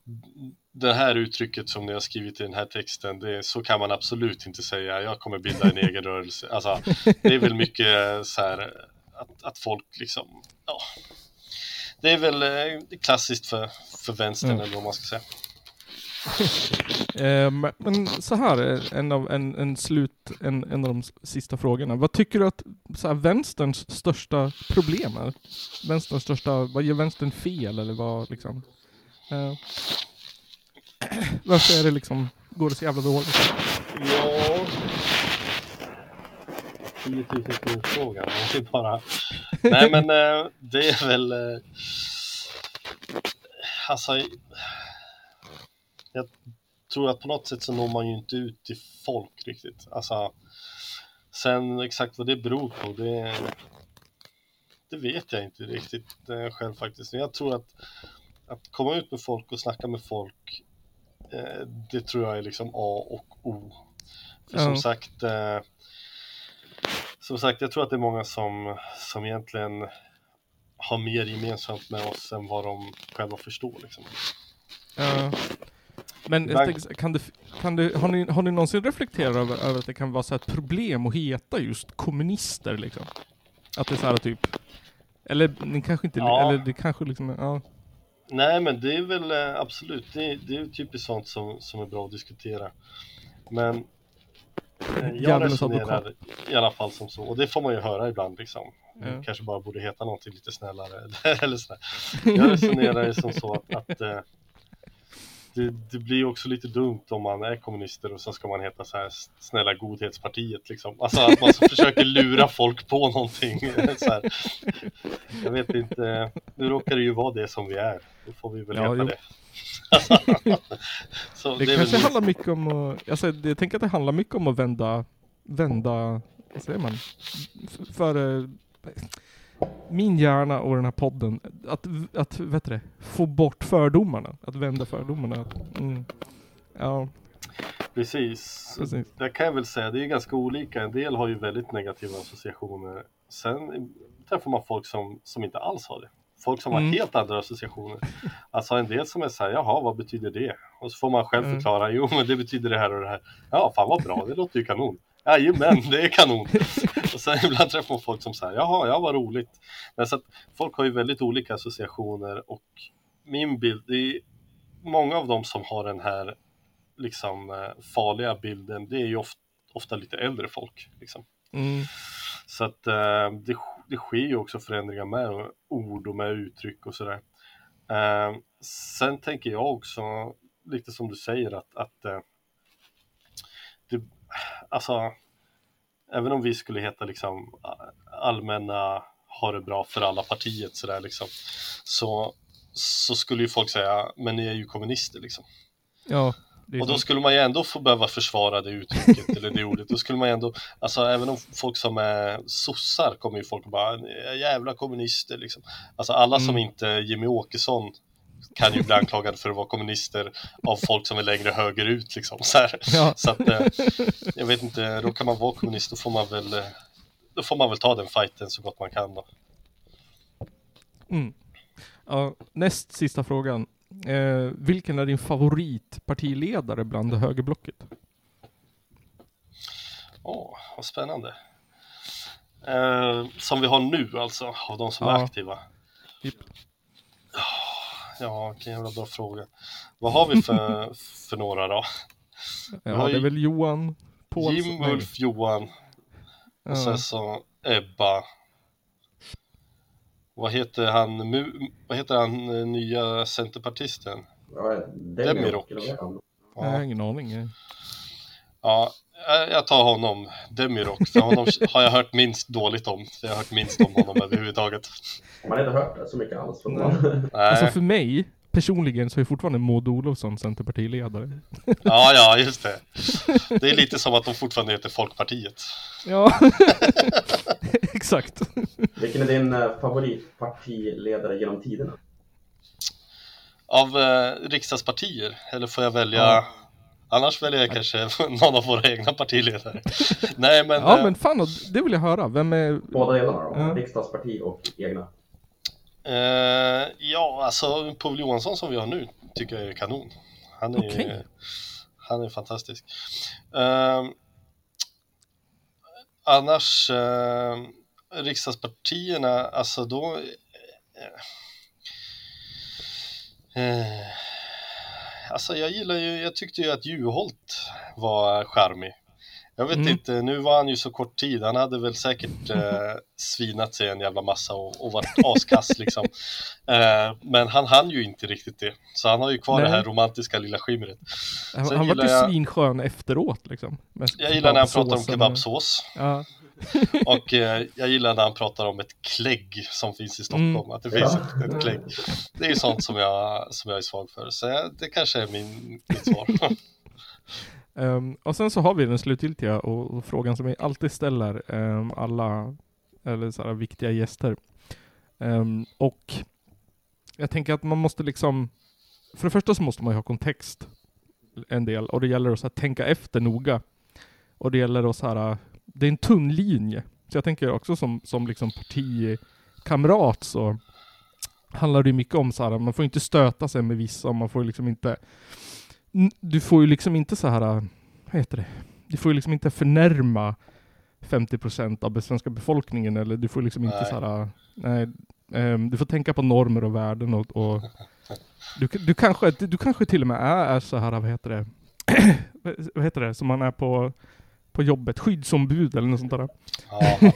det här uttrycket som ni har skrivit i den här texten, det, så kan man absolut inte säga. Jag kommer bilda en egen rörelse. Alltså, det är väl mycket så här att, att folk liksom, ja. Det är väl eh, klassiskt för, för vänstern Mm. eller vad man ska säga. Ehm, men så här, en av, en, en slut, en, en av de sista frågorna. Vad tycker du att så här, vänsterns största problem är? Vänsterns största, vad gör vänstern fel eller vad liksom? Eh, varför är det liksom, går det så jävla dåligt? Ja. 10 000 kronors frågan. Är bara... Nej men eh, det är väl... eh, Alltså... Jag tror att på något sätt så når man ju inte ut till folk riktigt. Alltså... Sen exakt vad det beror på, det... Det vet jag inte riktigt eh, själv faktiskt. Men jag tror att att komma ut med folk och snacka med folk eh, det tror jag är liksom A och O. För Ja. som sagt eh, Som sagt, jag tror att det är många som, som egentligen har mer gemensamt med oss än vad de själva förstår liksom. Eh, men kan det, kan det, har, ni, har ni någonsin reflekterat över, över att det kan vara så ett problem att heta just kommunister liksom? Att det är så här typ, eller ni kanske inte, Ja. eller det kanske liksom, ja. Nej men det är väl eh, absolut, det, det är ju typiskt sånt som, som är bra att diskutera. Men eh, jag Djävulens resonerar i alla fall som så, och det får man ju höra ibland liksom. Det kanske bara borde heta någonting lite snällare eller, eller sådär. Jag resonerar ju som så att, att eh, det, det blir också lite dumt om man är kommunister och så ska man heta så här snälla godhetspartiet liksom. Alltså att man försöker lura folk på någonting. Jag vet inte, nu råkar det ju vara det som vi är. Då får vi väl Ja, heta jo. det. Det, är kanske handlar mycket om att, alltså, det- jag tänker att det handlar mycket om att vända, vända, vad säger man? För min hjärna och den här podden, att, att vet du det, få bort fördomarna, att vända fördomarna. Att, mm, ja, Precis. Precis. Det kan jag väl säga, det är ganska olika. En del har ju väldigt negativa associationer. Sen träffar man folk som, som inte alls har det. Folk som Mm. har helt andra associationer. Alltså en del som är så här, jaha vad betyder det? Och så får man själv Mm. förklara, jo men det betyder det här och det här. Ja, fan vad bra, det låter ju kanon. Jajamän, det är kanon. Och sen ibland träffar man folk som säger, jaha, ja vad roligt. Men så att folk har ju väldigt olika associationer och min bild, det är många av dem som har den här liksom eh, farliga bilden, det är ju ofta, ofta lite äldre folk. Liksom. mm, Så att eh, det, det sker ju också förändringar med ord och med uttryck och sådär. Eh, sen tänker jag också, lite som du säger, att, att alltså, även om vi skulle heta liksom allmänna ha det bra för alla partiet sådär liksom, så, så skulle ju folk säga, men ni är ju kommunister liksom. ja. Och då så. skulle man ju ändå få behöva försvara det uttrycket eller det ordet. Då skulle man ju ändå, alltså även om folk som är sossar kommer ju folk bara "Ni är jävla kommunister liksom. Alltså alla som Mm. inte Jimmy Åkesson kan ju bli anklagade för att vara kommunister av folk som är längre högerut liksom. Så. Ja. så att eh, jag vet inte, då kan man vara kommunist, då får man väl eh, då får man väl ta den fighten så gott man kan då. Mm. Ja, näst sista frågan. Eh, vilken är din favoritpartiledare bland högerblocket? Åh, vad spännande. Eh, som vi har nu alltså, av de som är Ja. aktiva. Japp. Ja, vilken jävla bra fråga. Vad har vi för, för några då? Ja, har det är väl Johan Paulsson? Jim, nej. Ulf, Johan och Ja. sen så Ebba. Vad heter han, mu- vad heter han eh, nya centerpartisten? Ja, han? Jag har ingen aning. ja, jag- jag tar honom, Demirok, för honom har jag hört minst dåligt om. För jag har hört minst om honom överhuvudtaget. Man har inte hört det så mycket alls. Från honom. Alltså för mig, personligen, så är fortfarande Maud Olofsson Centerpartiledare. Ja, ja, just det. Det är lite som att de fortfarande heter Folkpartiet. Ja, exakt. Vilken är din eh, favoritpartiledare genom tiderna? Av eh, riksdagspartier, eller får jag välja? Ja. Annars väljer jag kanske någon av våra egna partiledare. Nej, men, Ja eh, men fan, det vill jag höra. Vem är... Båda delarna då? Ja. Riksdagsparti och egna. eh, ja, alltså Povel Johansson som vi har nu tycker jag är kanon. Han är, Okej. han är fantastisk. Eh, annars, eh, riksdagspartierna, alltså då... Eh, alltså jag gillar ju, jag tyckte ju att Juholt var charmig. Jag vet Mm. inte, nu var han ju så kort tid, han hade väl säkert eh, svinat sig en jävla massa och, och varit askass liksom. Eh, men han hann ju inte riktigt det, så han har ju kvar Nej. det här romantiska lilla skimret. Han, Sen han var ju jag- svinskön efteråt liksom. Jag gillar när han pratar om kebabsås Ja, och eh, jag gillar när han pratar om ett klägg som finns i Stockholm, Mm. att det finns ett, ett klägg. Det är ju sånt som jag, som jag är svag för, så jag, det kanske är min, mitt svar. Ehm, och sen så har vi den slutgiltiga och, och frågan som vi alltid ställer ehm, alla eller så här, viktiga gäster. Ehm, och jag tänker att man måste liksom, för det första så måste man ju ha kontext en del och det gäller att så här, tänka efter noga. Och det gäller att så här, det är en tunn linje. Så jag tänker också som, som liksom partikamrat så handlar det mycket om så här, man får inte stöta sig med vissa man får liksom inte du får ju liksom inte så här, vad heter det? Du får ju liksom inte förnärma 50% av den svenska befolkningen eller du får liksom inte Nej. så här, nej, ehm, du får tänka på normer och värden och, och du, du, kanske, du kanske till och med är, är så här, vad heter det? Vad heter det? Som man är på, på jobbet, skyddsombud eller något sånt där. Ja,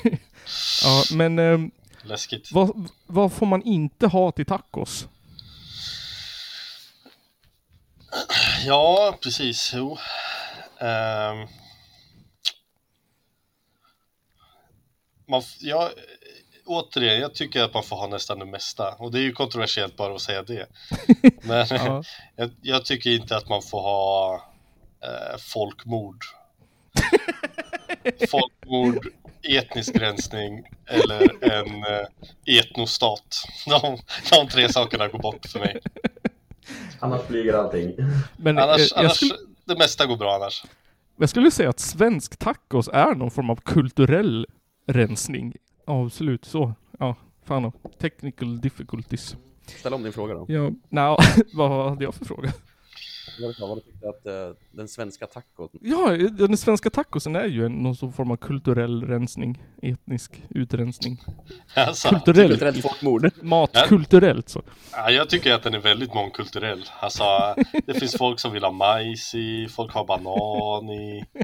Ja, men ehm, läskigt. vad, vad får man inte ha till tacos? Ja, precis. Jo. Ehm. man, ja, återigen, jag tycker att man får ha nästan det mesta. Och det är ju kontroversiellt bara att säga det. Men Ja. jag, jag tycker inte att man får ha eh, folkmord. folkmord, etnisk rensning eller en eh, etnostat. De, de tre sakerna går bort för mig. Annars flyger allting. Men Annars, eh, annars skulle, det mesta går bra annars. jag skulle säga att svensk tacos är någon form av kulturell rensning. Ja, absolut så. Ja, fan och Technical difficulties. Ställ om din fråga då. Ja, no, vad hade jag för fråga? Vad du tyckte att eh, den svenska tacon... Ja, den svenska tacosen är ju en, någon sån form av kulturell rensning. Etnisk utrensning. Alltså, Kulturell. Kulturellt folkmord. Mat, Ja. kulturellt så. Ja, jag tycker att den är väldigt mångkulturell. Alltså, det finns folk som vill ha majs i, folk har banan i.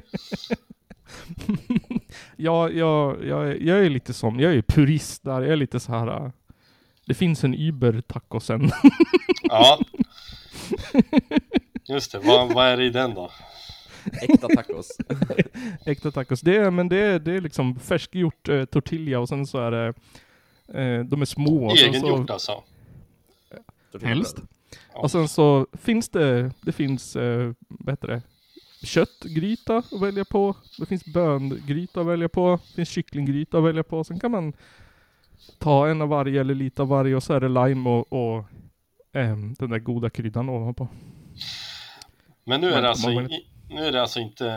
Ja, jag, jag, jag är lite som, jag är purist där. Jag är lite så här. äh, Det finns en Uber-tacosen. Ja. Just det, vad, vad är det i den då? Äkta tacos. Äkta tacos. Det är, men det är, det är liksom färskgjort eh, tortilla och sen så är det eh, de är små. Egengjort så, alltså? Helst. Och sen så finns det, det finns, eh, vad heter det? Köttgryta att välja på. Det finns böngryta att välja på. Det finns kycklinggryta att välja på. Sen kan man ta en av varje eller lite av varje och så är det lime och, och ehm, den där goda kryddan ovanpå. Men nu är det alltså, nu är det alltså inte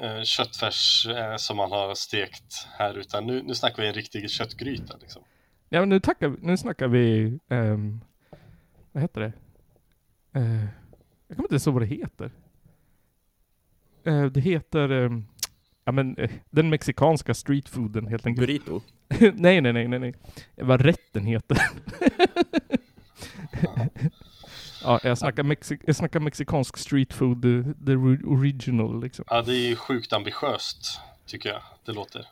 eh, köttfärs eh, som man har stekt här utan nu, nu snackar vi en riktig köttgryta liksom. Ja men nu, tackar, nu snackar vi, ehm, vad heter det? Eh, jag kommer inte ens ihåg vad det heter. Eh, det heter, ehm, ja men eh, den mexikanska streetfooden helt enkelt. Burrito. nej, nej, nej, nej, nej. Vad rätten heter. ja, jag snackar, mexi- jag snackar mexikansk streetfood, the, the ri- original liksom. Ja, det är ju sjukt ambitiöst tycker jag det låter.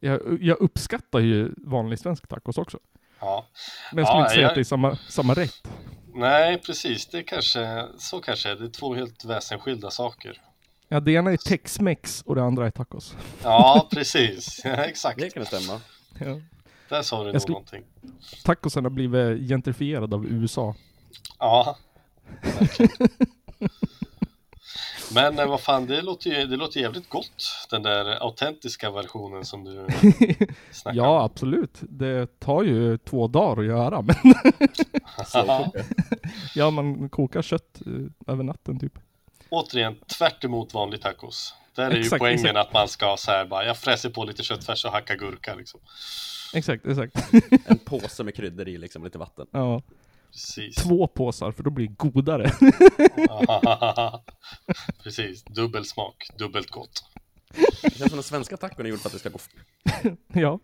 Jag, jag uppskattar ju vanlig svensk tacos också. Ja, Men jag skulle Ja, inte säga jag- att det är samma, samma rätt. nej precis, det kanske, så kanske är det. är två helt väsensskilda saker. Ja, det ena är Tex-Mex och det andra är tacos. Ja, precis, ja, exakt. Det kan stämma. Ja. Där sa du nog skulle- någonting. Tacosen har blivit gentrifierad av USA. Ja. Men eh, vad fan, det låter ju det låter jävligt gott. Den där autentiska versionen som du snackar om. Ja, absolut. Det tar ju två dagar att göra, men ja, man kokar kött eh, över natten typ. Återigen, tvärt emot vanlig tacos. Där är ju Exakt, poängen exakt. att man ska så här bara, jag fräser på lite köttfärs och hackar gurka liksom. Exakt, exakt. En påse med kryddor i liksom, lite vatten. Ja, Precis. två påsar för då blir det godare. Precis, dubbel smak, dubbelt gott. Det känns som den svenska tacon är gjord för att det ska gå f- ja.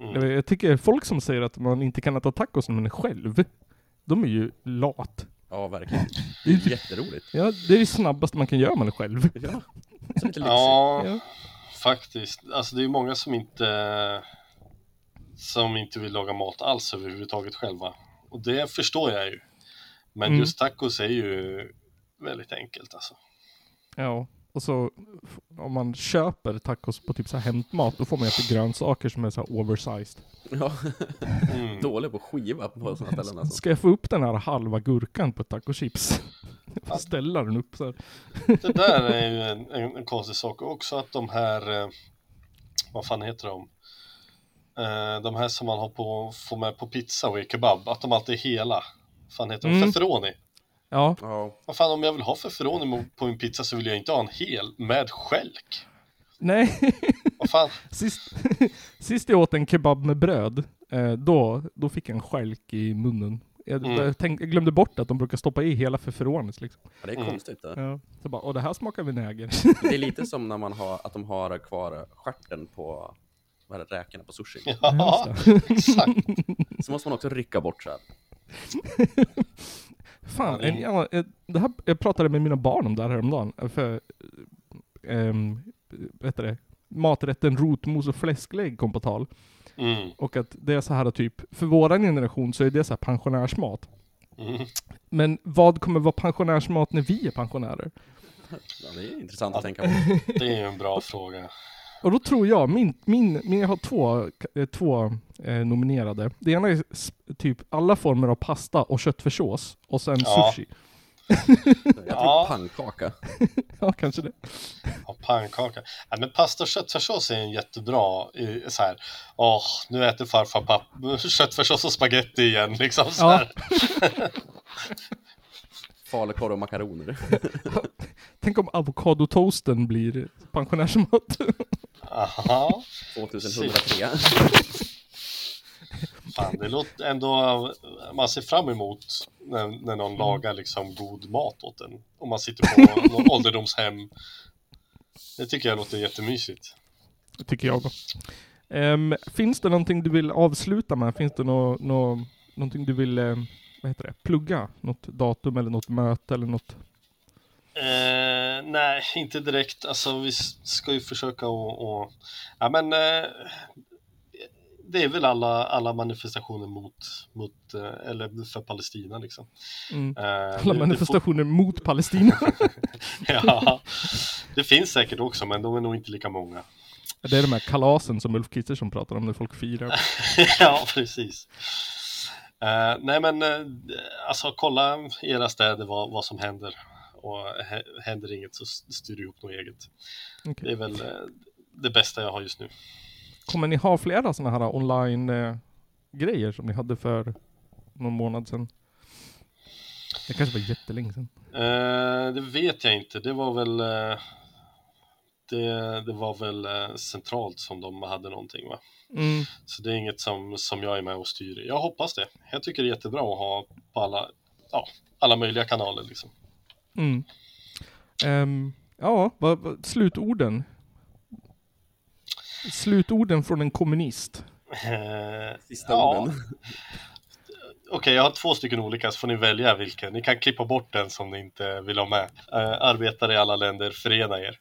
Mm. Jag tycker folk som säger att man inte kan äta tacos när man är själv, de är ju lat. Ja, verkligen. Det är, Jätteroligt. ja, det är det snabbaste man kan göra man är själv. Ja, så lite. Ja, Ja. faktiskt. Alltså det är många som inte som inte vill laga mat alls överhuvudtaget själva. Och det förstår jag ju. Men Mm. just tacos är ju väldigt enkelt alltså. Ja, och så om man köper tacos på typ så här hämtmat, då får man äta grönsaker som är så här oversized. Ja, Mm. dålig på skiva på sådana ställen alltså. Ska jag få upp den här halva gurkan på tacochips? Får ställa den upp så här. Det där är ju en, en, en konstig sak också att de här, eh, vad fan heter de? Eh, de här som man har på, får med på pizza och i kebab, att de alltid är hela. Fan heter de? Mm. Feferoni. Ja, Ja, Vad fan om jag vill ha feferoni på min pizza så vill jag inte ha en hel med skälk. nej. Vad fan? Sist, sist jag åt en kebab med bröd, eh, då, då fick jag en skälk i munnen. Jag, Mm. jag, tänkte, jag glömde bort att de brukar stoppa i hela feferonis liksom. det är Mm. konstigt. Det. Ja. Så bara, åh det här smakar vinäger. det är lite som när man har, att de har kvar stjärten på vad är det, räkorna på sushi. Ja, exakt. Så måste man också rycka bort så här. Fan, Ja, en, ja, det här, jag pratade med mina barn om det här häromdagen. För, um, vad heter det? Maträtten rotmos och fläsklägg kom på tal. Mm, Och att det är så här typ, för våran generation så är det så här pensionärsmat. mm. Men vad kommer vara pensionärsmat när vi är pensionärer? Ja, det är intressant att tänka på. Det är ju en bra fråga. Och då tror jag, min, min, min jag har två, eh, två eh, nominerade. Det ena är typ alla former av pasta och köttfärssås. Och sen Ja. sushi. Jag tror Ja. pannkaka. Ja, kanske det. Ja, pannkaka. Ja, men pasta och köttfärssås är en jättebra så här. Åh, nu äter farfar papp köttfärssås och spaghetti igen liksom så Ja. Falukorv och makaroner. Tänk om avokadotoasten blir pensionärsmat. Aha. 2103. Fan, det låter ändå, man ser fram emot när, när någon lagar liksom god mat åt en. Om man sitter på någon ålderdomshem. Det tycker jag låter jättemysigt. Det tycker jag. Um, finns det någonting du vill avsluta med? Finns det nå, nå, någonting du vill, eh, vad heter det, plugga? Något datum eller något möte eller något? Eh, nej, inte direkt. Alltså vi ska ju försöka och, och ja men eh, det är väl alla, alla manifestationer mot, mot eh, eller för Palestina liksom. Mm. Eh, Alla det manifestationer mot Palestina. får- ja, det finns säkert också, men de är nog inte lika många. det är de här kalasen som Ulf Kristersson pratar om när folk firar. ja, precis. Eh, nej, men eh, alltså kolla i era städer vad, vad som händer. Och hä- händer inget så styr du ihop något eget. Okej. Det är väl eh, det bästa jag har just nu. Kommer ni ha flera sådana här online grejer som ni hade för någon månad sedan? Det kanske var jättelänge sedan. Det vet jag inte. Det var väl det, det var väl centralt som de hade någonting va? Mm. Så det är inget som, som jag är med och styr. Jag hoppas det. Jag tycker det är jättebra att ha på alla, ja, alla möjliga kanaler liksom. Mm. Ehm, ja, vad, vad, slutorden. Slutorden från en kommunist. Eh, Sista ja, orden. Okej, jag har två stycken olika så får ni välja vilken. Ni kan klippa bort den som ni inte vill ha med. Eh, arbetare i alla länder, förena er.